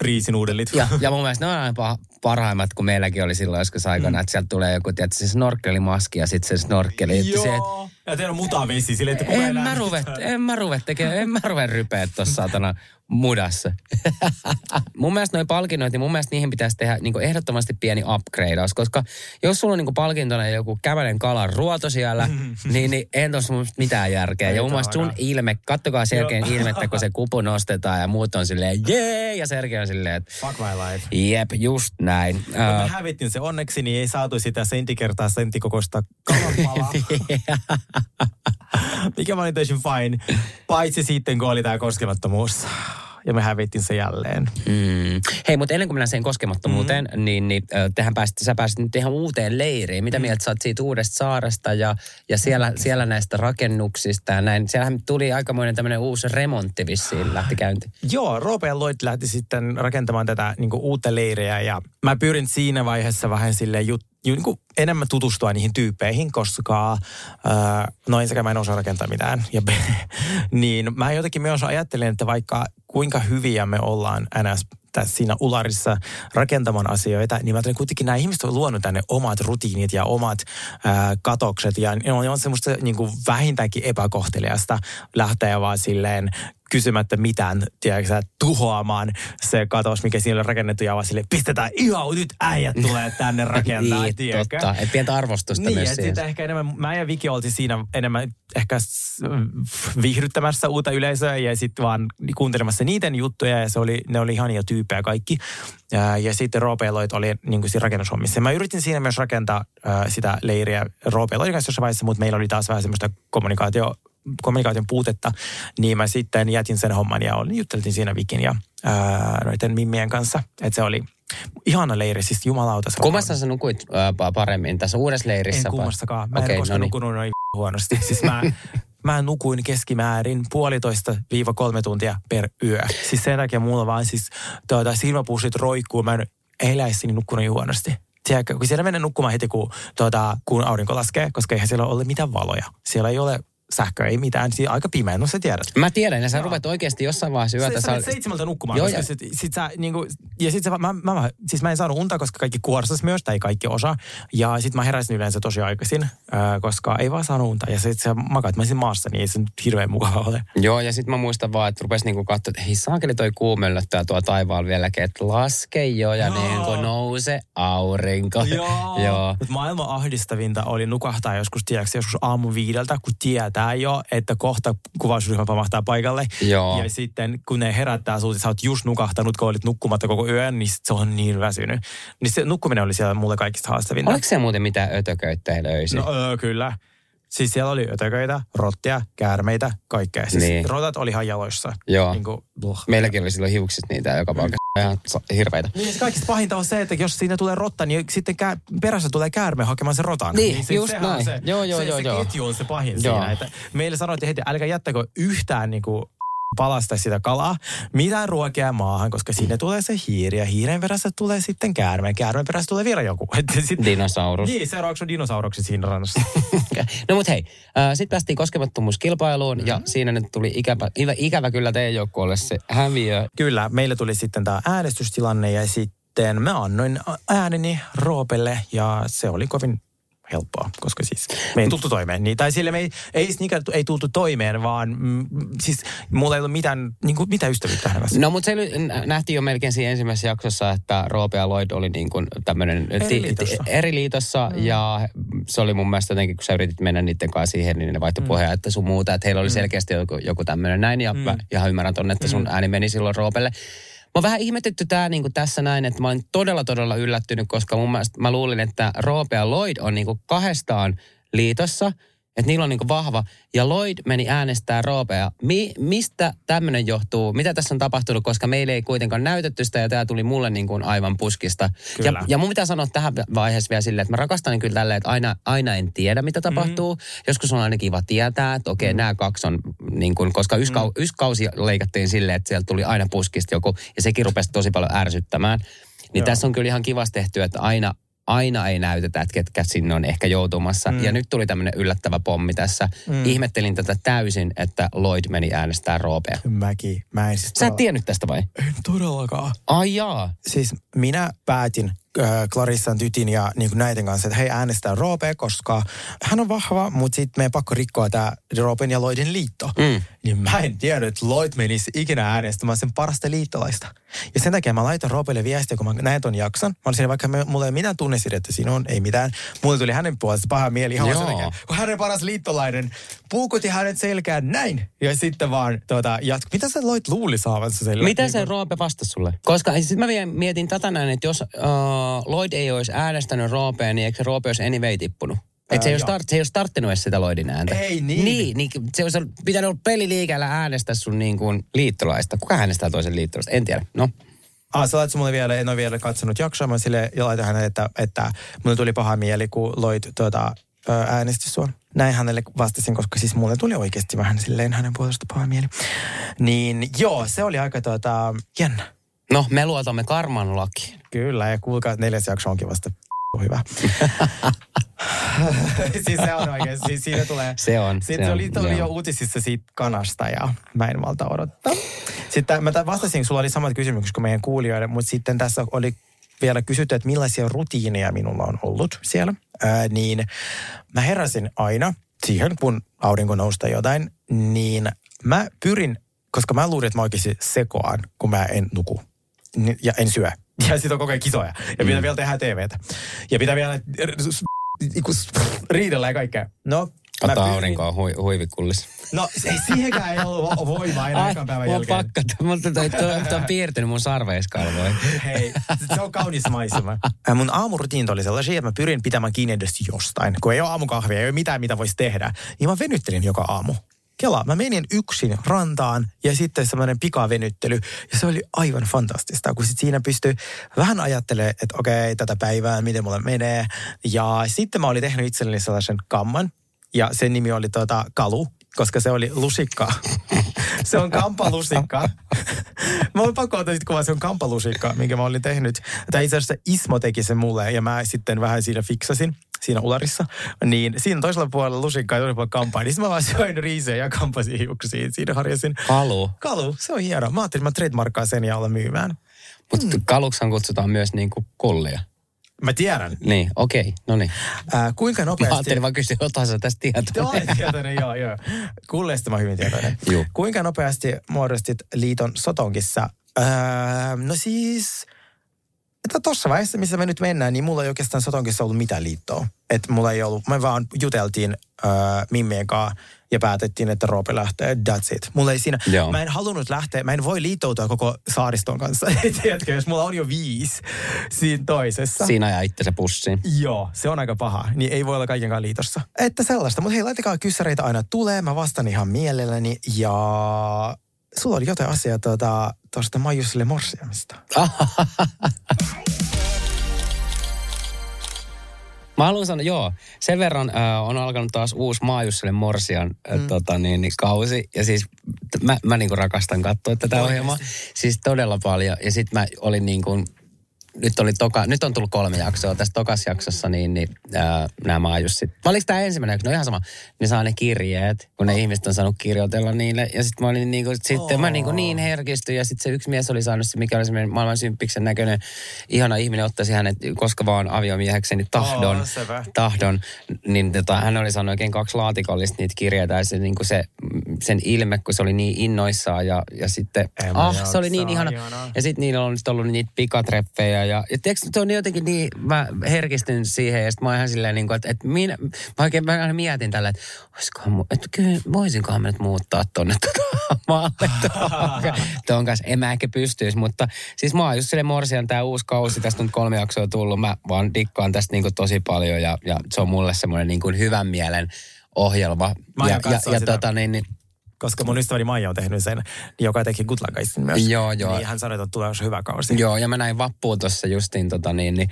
Riisin uudellit. ja, ja mun mielestä ne on aina parhaimmat, kun meilläkin oli silloin joskus aikana, mm. että sieltä tulee joku, tiedätkö, se snorkkelimaski ja sitten se snorkkeli. että Se, Joo. Ja teillä on mutavesi silleen, että en mä näe ruve, mitään. en mä ruve tekemään, en mä ruve rypeä tuossa saatana mudassa. (laughs) mun mielestä noi palkinnot, niin mun mielestä niihin pitäisi tehdä niin ehdottomasti pieni upgradeaus, koska jos sulla on niin palkintona joku kämänen kalan ruoto siellä, niin, niin ei tuossa mitään järkeä. Ja mun mielestä sun ilme, kattokaa Sergeen Joo. ilmettä, kun se kupu nostetaan ja muut on silleen jee, ja Sergei on silleen, että Fuck my life. jep, just näin. Kun me Uh, hävittiin se onneksi, niin ei saatu sitä sentti kertaa sentti kokoista kalanpalaa. (laughs) Mikä mä olin täysin fine. Paitsi sitten, kun oli tämä koskemattomuus. Ja me hävittiin se jälleen. Mm. Hei, mutta ennen kuin mennään siihen koskemattomuuteen, mm. niin, niin ö, tehän pääsit, sä pääsit nyt ihan uuteen leiriin. Mitä mm. mieltä sä oot siitä uudesta saaresta ja, ja siellä, siellä näistä rakennuksista ja näin? Siellähän tuli aikamoinen tämmöinen uusi remontti vissiin lähti käyntiin. Joo, Roope ja Lloyd lähti sitten rakentamaan tätä niin uutta leiriä ja mä pyrin siinä vaiheessa vähän sille jut, ju, niin enemmän tutustua niihin tyyppeihin, koska äh, no ensinnäkään mä en osaa rakentaa mitään. Ja B, (laughs) niin mä jotenkin myös ajattelin, että vaikka kuinka hyviä me ollaan NS. tässä siinä ularissa rakentamaan asioita, niin mä kuitenkin nämä ihmiset on luonut tänne omat rutiinit ja omat ää, katokset. Ja on, on semmoista niin kuin vähintäänkin epäkohteliasta lähteä vaan silleen kysymättä mitään, tiedätkö, tuhoamaan se katos, mikä siinä oli rakennettu ja vaan sille, pistetään ihan nyt äijät tulee tänne rakentaa, niin, tiedätkö? totta. Et pientä arvostusta Niin, myös siihen. sitten ehkä enemmän, mä ja Viki oltiin siinä enemmän ehkä viihdyttämässä uutta yleisöä ja sitten vaan kuuntelemassa niiden juttuja ja se oli, ne oli ihania tyyppejä kaikki. Ja, ja sitten Roope oli niin kuin siinä rakennushommissa. Mä yritin siinä myös rakentaa äh, sitä leiriä Roope kanssa jossain vaiheessa, mutta meillä oli taas vähän semmoista kommunikaatio, kommunikaation puutetta, niin mä sitten jätin sen homman ja olin, jutteltiin siinä Vikin ja ää, noiden mimmien kanssa. Että se oli ihana leiri, siis jumalauta. se Kummassa sä nukuit pa- paremmin? Tässä uudessa leirissä? en vai? kummastakaan. Mä en Okei, okay, koskaan no niin. nukunut noin (laughs) huonosti. Siis mä, (laughs) mä nukuin keskimäärin puolitoista viiva kolme tuntia per yö. Siis sen takia mulla vaan siis tuota, silmäpussit roikkuu. Mä en eläissäni nukkunut niin huonosti. Tiedätkö, kun siellä menen nukkumaan heti, kun, tuota, kun aurinko laskee, koska eihän siellä ole mitään valoja. Siellä ei ole sähköä, ei mitään. Siinä aika pimeä, no sä tiedät. Mä tiedän, ja sä rupeat oikeasti jossain vaiheessa yötä... Sä, sä menet seitsemältä nukkumaan, Joo, Joo, koska ja- sit, sit sä, niinku, ja sit sä, mä, mä, mä, siis mä en saanut unta, koska kaikki kuorsas myös, tai kaikki osa. Ja sit mä heräsin yleensä tosi aikaisin, äh, koska ei vaan saanut unta. Ja sit sä makaat, mä olisin maassa, niin ei se nyt hirveän mukava ole. Joo, ja sitten mä muistan vaan, että rupesi niinku katsoa, että hei saakeli toi kuu möllöttää tuo taivaalla vieläkin, että laske jo ja Joo. niin kuin nouse aurinko. Joo. (laughs) Mutta maailman ahdistavinta oli nukahtaa joskus, tiedätkö, joskus aamu viideltä, kun tietää jo, että kohta kuvausryhmä pamahtaa paikalle. Joo. Ja sitten kun ne herättää sinut, sä oot just nukahtanut, kun olit nukkumatta koko yön, niin sit se on niin väsynyt. Niin se nukkuminen oli siellä mulle kaikista haastavinta. Oliko se muuten mitään ötököyttä löysin? No öö, kyllä. Siis siellä oli ötököitä, rottia, käärmeitä, kaikkea. Siis Niin. rotat oli ihan jaloissa. Joo. Niin kuin, bluh. Meilläkin oli silloin hiukset niitä joka paikassa. Ihan hirveitä. Niin, se kaikista pahinta on se, että jos siinä tulee rotta, niin sitten kä- perässä tulee käärme hakemaan sen rotan. Niin, se, just sehän on näin. Se, Joo, joo, se, joo, se joo. ketju on se pahin Joo. siinä. Että meille sanottiin heti, älkää jättäkö yhtään niin kuin, palasta sitä kalaa, mitään ruokia maahan, koska sinne tulee se hiiri ja hiiren perässä tulee sitten käärme. Käärmeen perässä tulee vielä joku. (laughs) Että sit, Dinosaurus. niin, seuraavaksi on dinosaurukset siinä rannassa. (laughs) No mut hei, äh, sitten päästiin koskemattomuuskilpailuun Mm-hmm. ja siinä nyt tuli ikävä, ikävä, ikävä kyllä teidän joukkueelle se häviö. Kyllä, meille tuli sitten tämä äänestystilanne ja sitten mä annoin ääneni Roopelle ja se oli kovin helppoa, koska siis me ei tultu toimeen. Niin, tai sille me ei, ei, niinkään ei tultu toimeen, vaan mm, siis mulla ei ollut mitään, niin kuin, mitään ystävyyttä hänen kanssaan. No mutta se nähtiin jo melkein siinä ensimmäisessä jaksossa, että Roope ja Lloyd oli niin kuin tämmöinen Eri liitossa. eri liitossa Mm. ja se oli mun mielestä jotenkin, kun sä yritit mennä niiden kanssa siihen, niin ne vaihtoi mm. pohjaa, että sun muuta, että heillä oli selkeästi joku, joku tämmöinen näin ja mm. mä ihan ymmärrän tonne, että sun ääni meni silloin Roopelle. Mä vähän ihmetytty tää niin tässä näin, että mä olin todella todella yllättynyt, koska mun mielestä mä luulin, että Roope ja Lloyd on niin kuin kahdestaan liitossa, että niillä on niin vahva. Ja Lloyd meni äänestää Roopea. Mi- mistä tämmöinen johtuu? Mitä tässä on tapahtunut? Koska meille ei kuitenkaan näytetty sitä ja tämä tuli mulle niin kuin aivan puskista. Ja, Kyllä. ja mun pitää sanoa tähän vaiheessa vielä silleen, että mä rakastan kyllä tälleen, että aina, aina en tiedä, mitä tapahtuu. Mm. Joskus on aina kiva tietää, että okei, mm. nämä kaksi on, niin kuin, koska yskau, mm. yskausi leikattiin silleen, että sieltä tuli aina puskista joku, ja sekin rupesi tosi paljon ärsyttämään. Niin Joo. tässä on kyllä ihan kivasti tehty, että aina, aina ei näytetä, että ketkä sinne on ehkä joutumassa. Mm. Ja nyt tuli tämmöinen yllättävä pommi tässä. Mm. Ihmettelin tätä täysin, että Lloyd meni äänestää Roopea. Mäkin. Mä en siis Sä et tiennyt tästä vai? En todellakaan. Ai jaa. Siis minä päätin Clarissan tytin ja niin kuin näiden kanssa, että hei äänestää Roope, koska hän on vahva, mutta sitten meidän pakko rikkoa tämä Roopen ja Lloydin liitto. Mm. Niin mä en tiennyt, että Lloyd menisi ikinä äänestämään sen parasta liittolaista. Ja sen takia mä laitan Roopelle viestiä, kun mä näin ton jakson. Mä olin siinä, vaikka me, mulla ei mitään tunnesidettä sinun, ei mitään. Mulle tuli hänen puolesta paha mieli ihan Joo. sen takia, kun hänen paras liittolainen puukutti hänet selkään näin. Ja sitten vaan tuota, jatku. Mitä sä Lloyd luuli saavansa sille? Mitä Niin se Roope vastasi sulle? Koska sitten mä vielä mietin tätä näin, että jos uh, Lloyd ei olisi äänestänyt Roopea, niin eikö Roope olisi anyway tippunut? Että se, ei start, se ei olisi starttinut edes sitä Lloydin ääntä. Ei niin. Niin, niin se olisi pitänyt olla peliliikellä äänestää sun niin kuin liittolaista. Kuka äänestää toisen liittolaista? En tiedä. No. Ah, sä laitat mulle vielä, en ole vielä katsonut jaksoa, mä sille ja laitan hänelle, että, että mulle tuli paha mieli, kun Lloyd tuota, äänesti sua. Näin hänelle vastasin, koska siis mulle tuli oikeasti vähän silleen hänen puolesta paha mieli. Niin joo, se oli aika tuota, jännä. No, me luotamme karman lakiin. Kyllä, ja kuulkaa, että neljäs jakso onkin vasta (laughs) hyvä. (laughs) siis se on oikein, siis siinä tulee... Se on, Sitten se se on, oli, oli jo uutisissa siitä kanasta ja mä en malta odottaa. Sitten mä vastasin, sulla oli samat kysymykset kuin meidän kuulijoille, mutta sitten tässä oli vielä kysytty, että millaisia rutiineja minulla on ollut siellä. Ää, niin mä heräsin aina siihen, kun aurinko nousta jotain, niin mä pyrin koska mä luulin, että mä oikeasti sekoan, kun mä en nuku ja en syö. (laughs) Ja sitten on koko ajan kisoja. Ja pitää vielä tehdä TVtä. Ja pitää vielä riidellä ja kaikkea. No, pyrin- aurinkoa hui, huivikullissa. No ei, siihenkään ei ollut vo- voimaa enää ekan päivän jälkeen. pakko, mutta toi, toi, toi on piirtynyt mun sarveiskalvoihin. Hei, se on kaunis maisema. Mun aamurutiinit oli sellaisia, että mä pyrin pitämään kiinni edes jostain. Kun ei ole aamukahvia, ei ole mitään, mitä voisi tehdä. Niin mä venyttelin joka aamu. Kela, mä menin yksin rantaan ja sitten semmoinen pikavenyttely. Ja se oli aivan fantastista, kun sit siinä pystyi vähän ajattelemaan, että okei, tätä päivää, miten mulle menee. Ja sitten mä olin tehnyt itselleni sellaisen kamman. Ja sen nimi oli tuota Kalu, koska se oli lusikka. se on kampalusikka. mä oon pakko ottaa kuvaa, se on kampalusikka, minkä mä olin tehnyt. Tai itse asiassa Ismo teki sen mulle ja mä sitten vähän siinä fiksasin siinä ularissa. Niin siinä toisella puolella lusikkaa ja toisella puolella kampaa. Niin mä vaan söin riisejä ja kampasin hiuksiin. Siinä harjasin. Kalu. Kalu, se on hieno. Mä ajattelin, että mä trademarkkaan sen ja olla myymään. Mutta kaluksan kutsutaan myös niinku kullia. Mä tiedän. Niin, okei, okay, no niin. Ää, kuinka Mä nopeasti... ajattelin vaan kysyä, otan sä tästä Joo, tietoa. olen tietoinen, joo, joo. Kulleista mä hyvin tietoinen. Juu. Kuinka nopeasti muodostit liiton Sotonkissa? Öö, no siis, että tuossa vaiheessa, missä me nyt mennään, niin mulla ei oikeastaan Sotonkissa ollut mitään liittoa. Että mulla ei ollut, me vaan juteltiin öö, Mimmien kanssa ja päätettiin, että Roope lähtee, that's it. Mulla ei siinä, Joo. mä en halunnut lähteä, mä en voi liittoutua koko saariston kanssa, (laughs) tiedätkö, jos mulla on jo viisi siinä toisessa. Siinä ajaa itsensä pussiin. Joo, se on aika paha. Niin ei voi olla kaikenkaan liitossa. Että sellaista. Mutta hei, laitakaa kyssäreitä aina tulee. Mä vastaan ihan mielelläni. Ja sulla oli jotain asiaa tuota, tuosta Maijusille morsiamista. (laughs) Mä haluan sanoa, joo, sen verran äh, on alkanut taas uusi Maajusselle Morsian äh, mm. tota, niin, niin, kausi. Ja siis mä, mä niinku rakastan katsoa tätä ohjelmaa. Siis todella paljon. Ja sitten mä olin niin kuin, nyt, oli toka, nyt on tullut kolme jaksoa. Tässä tokas jaksossa niin, niin äh, nämä Maajussit. Oliko tämä ensimmäinen jakso? No ihan sama. Ne saa ne kirjeet, kun ne ihmiset on saanut kirjoitella niille. Ja sitten mä olin niin kuin, sitten mä niin, kuin niin herkistyin. Ja sitten se yksi mies oli saanut se, mikä oli semmoinen maailman symppiksen näköinen ihana ihminen, ottaisi hänet koska vaan aviomiehekseni tahdon. Oo, sepä. tahdon, niin tota, hän oli saanut oikein kaksi laatikollista niitä kirjeitä ja se, niin kuin se, sen ilme, kun se oli niin innoissaan ja, ja sitten, En mä ah, jaksa, se oli niin ihana. ihanaa. Ja sitten niillä on nyt ollut niitä pikatreffejä ja, ja tiedätkö, se on jotenkin niin, mä herkistyn siihen ja sitten mä oon ihan silleen niin kuin, että, että minä, mä oikein mä aina mietin tällä, että olisikohan, mu- että kyllä voisinkohan mä nyt muuttaa tonne tota maalle (laughs) tuon- kanssa. En mä ehkä pystyisi, mutta siis mä oon just sille Morsian tää uusi kausi, tästä on kolme jaksoa tullut, mä vaan dikkaan tästä niin kuin tosi paljon ja, ja se on mulle semmoinen niin kuin hyvän mielen ohjelma. Mä ja, ja, ja sitä. tota niin, niin Koska mun ystäväni Maija on tehnyt sen, joka teki Good Luck myös. Joo, joo. Niin hän sanoi, että tulee hyvä kausi. Joo, ja mä näin vappuun tuossa justiin tota niin, niin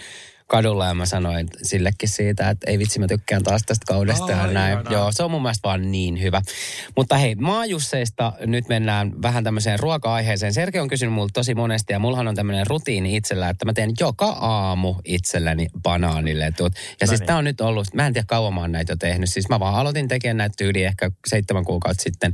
kadulla ja mä sanoin sillekin siitä, että ei vitsi, mä tykkään taas tästä kaudesta ja Ai, näin. Joo, se on mun mielestä vaan niin hyvä. Mutta hei, maajusseista nyt mennään vähän tämmöiseen ruoka-aiheeseen. Sergei on kysynyt multa tosi monesti ja mullahan on tämmöinen rutiini itsellä, että mä teen joka aamu itselleni banaaniletut. Ja siis niin. tää on nyt ollut, mä en tiedä kauan mä oon näitä jo tehnyt. Siis mä vaan aloitin tekemään näitä tyyliä ehkä seitsemän kuukautta sitten.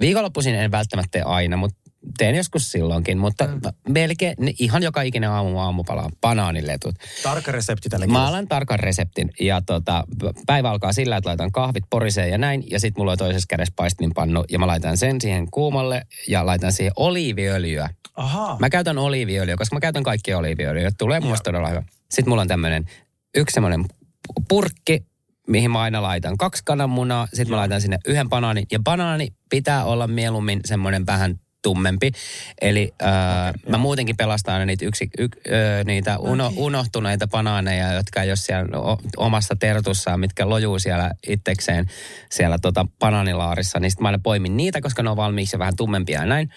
Viikonloppuisin en välttämättä tee aina, mutta teen joskus silloinkin. Mutta mm. melkein ihan joka ikinen aamu aamupala on banaaniletut. Tarkka resepti tälle Mä alan tarkan reseptin ja tota, päivä alkaa sillä, että laitan kahvit poriseen ja näin. Ja sitten mulla on toisessa kädessä paistinpannu ja mä laitan sen siihen kuumalle ja laitan siihen oliiviöljyä. Ahaa. Mä käytän oliiviöljyä, koska mä käytän kaikkia oliiviöljyä. Tulee mun todella hyvä. Sitten mulla on tämmönen yksi semmoinen purkki, mihin mä aina laitan kaksi kananmunaa. Sitten mä laitan sinne yhden banaanin. Ja banaani pitää olla mieluummin semmoinen vähän tummempi. Eli äh, okay, mä muutenkin pelastan aina niitä, yksi, y, ö, niitä uno, unohtuneita banaaneja, jotka ole siellä o, omassa tertussaan, mitkä lojuu siellä itsekseen siellä tota banaanilaarissa. Niin sitten mä aina poimin niitä, koska ne on valmiiksi vähän tummempia ja näin.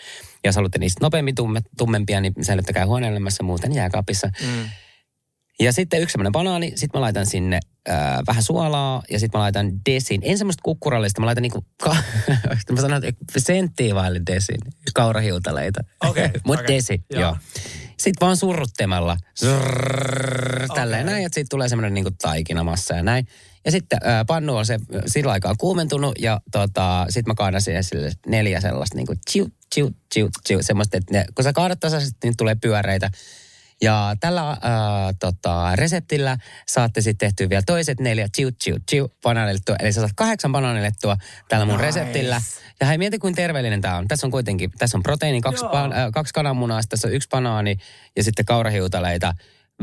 Ja jos haluatte niistä nopeammin tumme, tummempia, niin säilyttäkää huoneilemassa muuten jääkaapissa. Mm. Ja sitten yksi semmoinen banaani, sitten mä laitan sinne äh, vähän suolaa ja sitten mä laitan desin. En semmoista kukkurallista, mä laitan niinku, ka- (laughs) mä sanon, että senttiä vaille desin, kaurahiutaleita. Okei, (laughs) Mut okei, desi, joo. joo. Sitten vaan surruttemalla, Zrrr, tälleen Okei. näin, että siitä tulee semmoinen niinku taikinamassa ja näin. Ja sitten äh, pannu on se sillä aikaa kuumentunut ja tota, sitten mä kaadan siihen sille neljä sellaista niinku chiu, chiu, chiu, chiu, semmoista, että ne, kun sä kaadat tasaisesti, niin tulee pyöreitä. Ja tällä äh, tota, reseptillä saatte sitten tehtyä vielä toiset neljä chiu chiu chiu banaanilettua. Eli sä saat kahdeksan banaanilettua tällä mun Nice. reseptillä. Ja hei, mieti kuin terveellinen tämä on. Tässä on kuitenkin, tässä on proteiini, kaksi, pan, äh, kaksi kananmunaa, tässä on yksi banaani ja sitten kaurahiutaleita.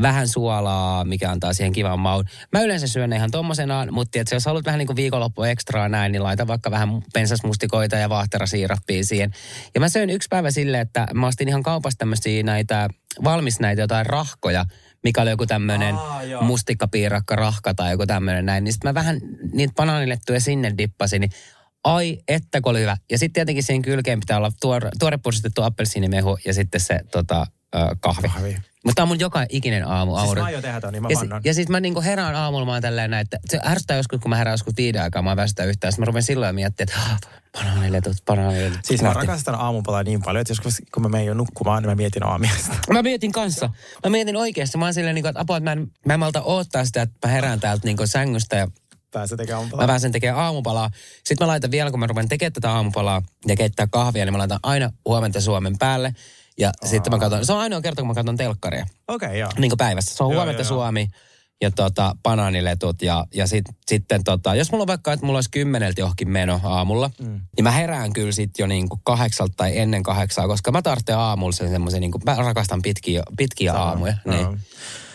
Vähän suolaa, mikä antaa siihen kivan maun. Mä yleensä syön ne ihan tommosenaan, mutta tiedätkö, jos haluat vähän niin kuin viikonloppu ekstraa näin, niin laita vaikka vähän pensasmustikoita ja vaahterasiirappia siihen. Ja mä söin yksi päivä silleen, että mä ostin ihan kaupasta tämmöisiä näitä, valmis näitä jotain rahkoja, mikä oli joku tämmöinen mustikkapiirakka, rahka tai joku tämmöinen näin. Niin sitten mä vähän niitä banaanilettuja sinne dippasin, niin ai että kun oli hyvä. Ja sitten tietenkin siihen kylkeen pitää olla tuore, tuore puristettu appelsiinimehu ja sitten se tota, kahvi. Kahvi. Mutta tämä on mun joka ikinen aamu. Siis Auri. mä aion tehdä ton, niin mä ja, vannon. si- ja siis mä niinku herään aamulla, mä oon tälleen näin, että se ärsyttää joskus, kun mä herään joskus viiden aikaa, mä väsytä yhtään. Sitten mä rupean silloin miettimään, että "Ah, banaaniletut, banaaniletut. Siis mä rakastan aamupalaa niin paljon, että joskus kun mä menen jo nukkumaan, niin mä mietin aamiaista. Mä mietin kanssa. Mä mietin oikeasti. Mä oon silleen, niinku, että apua, että mä en, mä en malta odottaa sitä, että mä herään täältä niinku sängystä ja Pääsee tekemään Mä aamupalaa. pääsen tekemään aamupalaa. Sitten mä laitan vielä, kun mä rupean tekemään tätä aamupalaa ja keittää kahvia, niin mä laitan aina huomenta Suomen päälle. Ja sitten mä katson, se on ainoa kerta, kun mä katson telkkaria. Okei, okay, joo. Niin kuin päivässä. Se on Joo, huomenta joo. Suomi ja tota, banaaniletut. Ja, ja sit, sitten tota, jos mulla on vaikka, että mulla olisi kymmeneltä johonkin meno aamulla, mm. niin mä herään kyllä sit jo niin kuin kahdeksalta tai ennen kahdeksaa, koska mä tarvitsen aamulla sen semmoisen, niin kuin, mä rakastan pitkiä, pitkiä Sama. aamuja. Joo. Niin.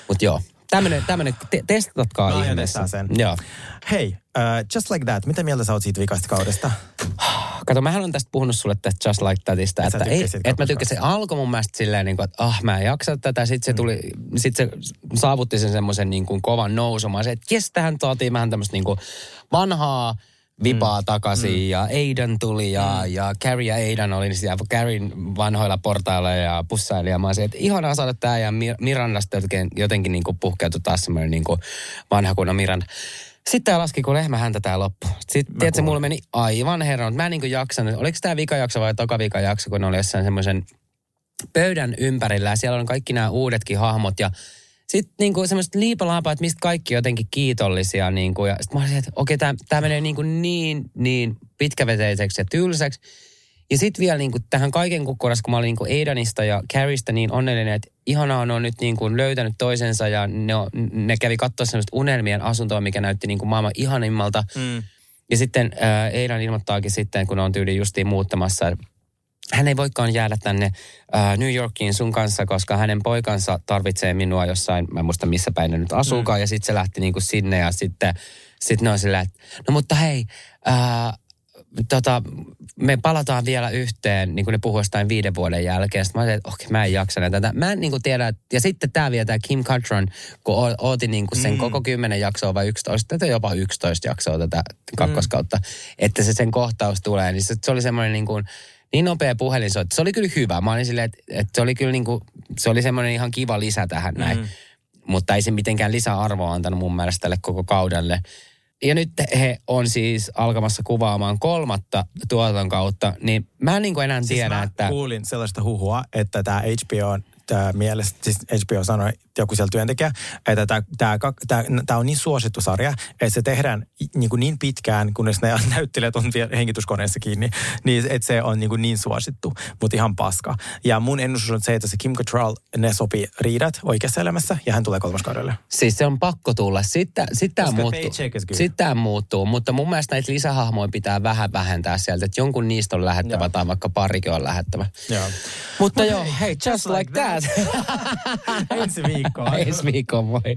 Mutta joo, tämmönen, tämmönen te, testatkaa aion ihmeessä. sen. Joo. Hei, uh, just like that. Mitä mieltä sä oot siitä vikasta kaudesta? (sighs) Kato, mähän on tästä puhunut sulle tästä Just Like Thatista, että, ei, että mä tykkäsin. Alkoi mun mielestä silleen, niin kuin, että ah, mä en jaksa tätä. Sitten se, tuli, sit se saavutti sen semmoisen niin kuin kovan nousun. Mä se, että jes, tähän tuotiin vähän tämmöistä niin kuin vanhaa vipaa mm. takaisin mm. ja Aidan tuli ja, mm. ja Carrie ja Aidan oli siellä Carrien vanhoilla portailla ja pussaili ja mä olisin, että ihanaa saada tää ja Mir- Mirandasta jotenkin, jotenkin niin kuin puhkeutui taas semmoinen niin kuin vanha kunnon Miranda. Sitten tää laski kuin lehmä häntä tää loppu. Sitten tiedätkö, kuulen. mulla meni aivan herran. Mä en niin jaksanut. Oliko tää vika jakso vai toka vika jakso, kun ne oli jossain semmoisen pöydän ympärillä ja siellä on kaikki nämä uudetkin hahmot ja sitten niinku semmoista liipalaapaa, että mistä kaikki jotenkin kiitollisia. Niinku, ja sitten mä olisin, että okei, tämä tää menee niinku niin, niin pitkäveteiseksi ja tylsäksi. Ja sitten vielä niinku tähän kaiken kukkurassa, kun mä olin niinku Aidanista ja Carrista niin onnellinen, että ihanaa ne on nyt niinku löytänyt toisensa ja ne, on, ne kävi katsoa semmoista unelmien asuntoa, mikä näytti niinku maailman ihanimmalta. Mm. Ja sitten äh, Aidan ilmoittaakin sitten, kun on tyyli justiin muuttamassa, että hän ei voikaan jäädä tänne äh, New Yorkiin sun kanssa, koska hänen poikansa tarvitsee minua jossain, mä en muista missä päin ne nyt asuukaan, mm. ja sitten se lähti niinku sinne, ja sitten sit ne on sillä, että no mutta hei, äh, tota, me palataan vielä yhteen, niin kuin ne puhuu jostain viiden vuoden jälkeen. Sitten mä olin, että okei, mä en jaksa näitä. tätä. Mä en niin kuin tiedä, ja sitten tämä vielä tämä Kim Catron, kun o- ootin niin kuin sen mm. koko kymmenen jaksoa vai 11, tai jopa 11 jaksoa tätä kakkoskautta, mm. että se sen kohtaus tulee, niin se, se oli semmoinen niin kuin, niin nopea puhelinsoitto. Se oli kyllä hyvä. Mä olin silleen, että, että se oli kyllä niin kuin, se oli semmoinen ihan kiva lisä tähän näin. Mm. Mutta ei se mitenkään lisäarvoa antanut mun mielestä tälle koko kaudelle. Ja nyt he on siis alkamassa kuvaamaan kolmatta tuoton kautta, niin mä en niin kuin enää Siis tiedä, mä että... kuulin sellaista huhua, että tämä HBO on tää mielestä, siis HBO sanoi, joku siellä työntekijä, että tämä on niin suosittu sarja, että se tehdään niin, kuin niin pitkään, kunnes ne (laughs) näyttelijät on vielä hengityskoneessa kiinni, niin että se on niin, kuin niin suosittu, mutta ihan paska. Ja mun ennustus on se, että se Kim Cattrall, ne sopii riidat oikeassa elämässä, ja hän tulee kolmoskaudelle. Siis se on pakko tulla. Sitten sit tämä muuttuu. tämä muuttuu, mutta mun mielestä näitä lisähahmoja pitää vähän vähentää sieltä, että jonkun niistä on lähettävä Joo. tai vaikka parikin on lähettävä. Joo. Mutta Mut joo, hei, hei, just like that. Ensi viikkoon. Ensi viikon voi.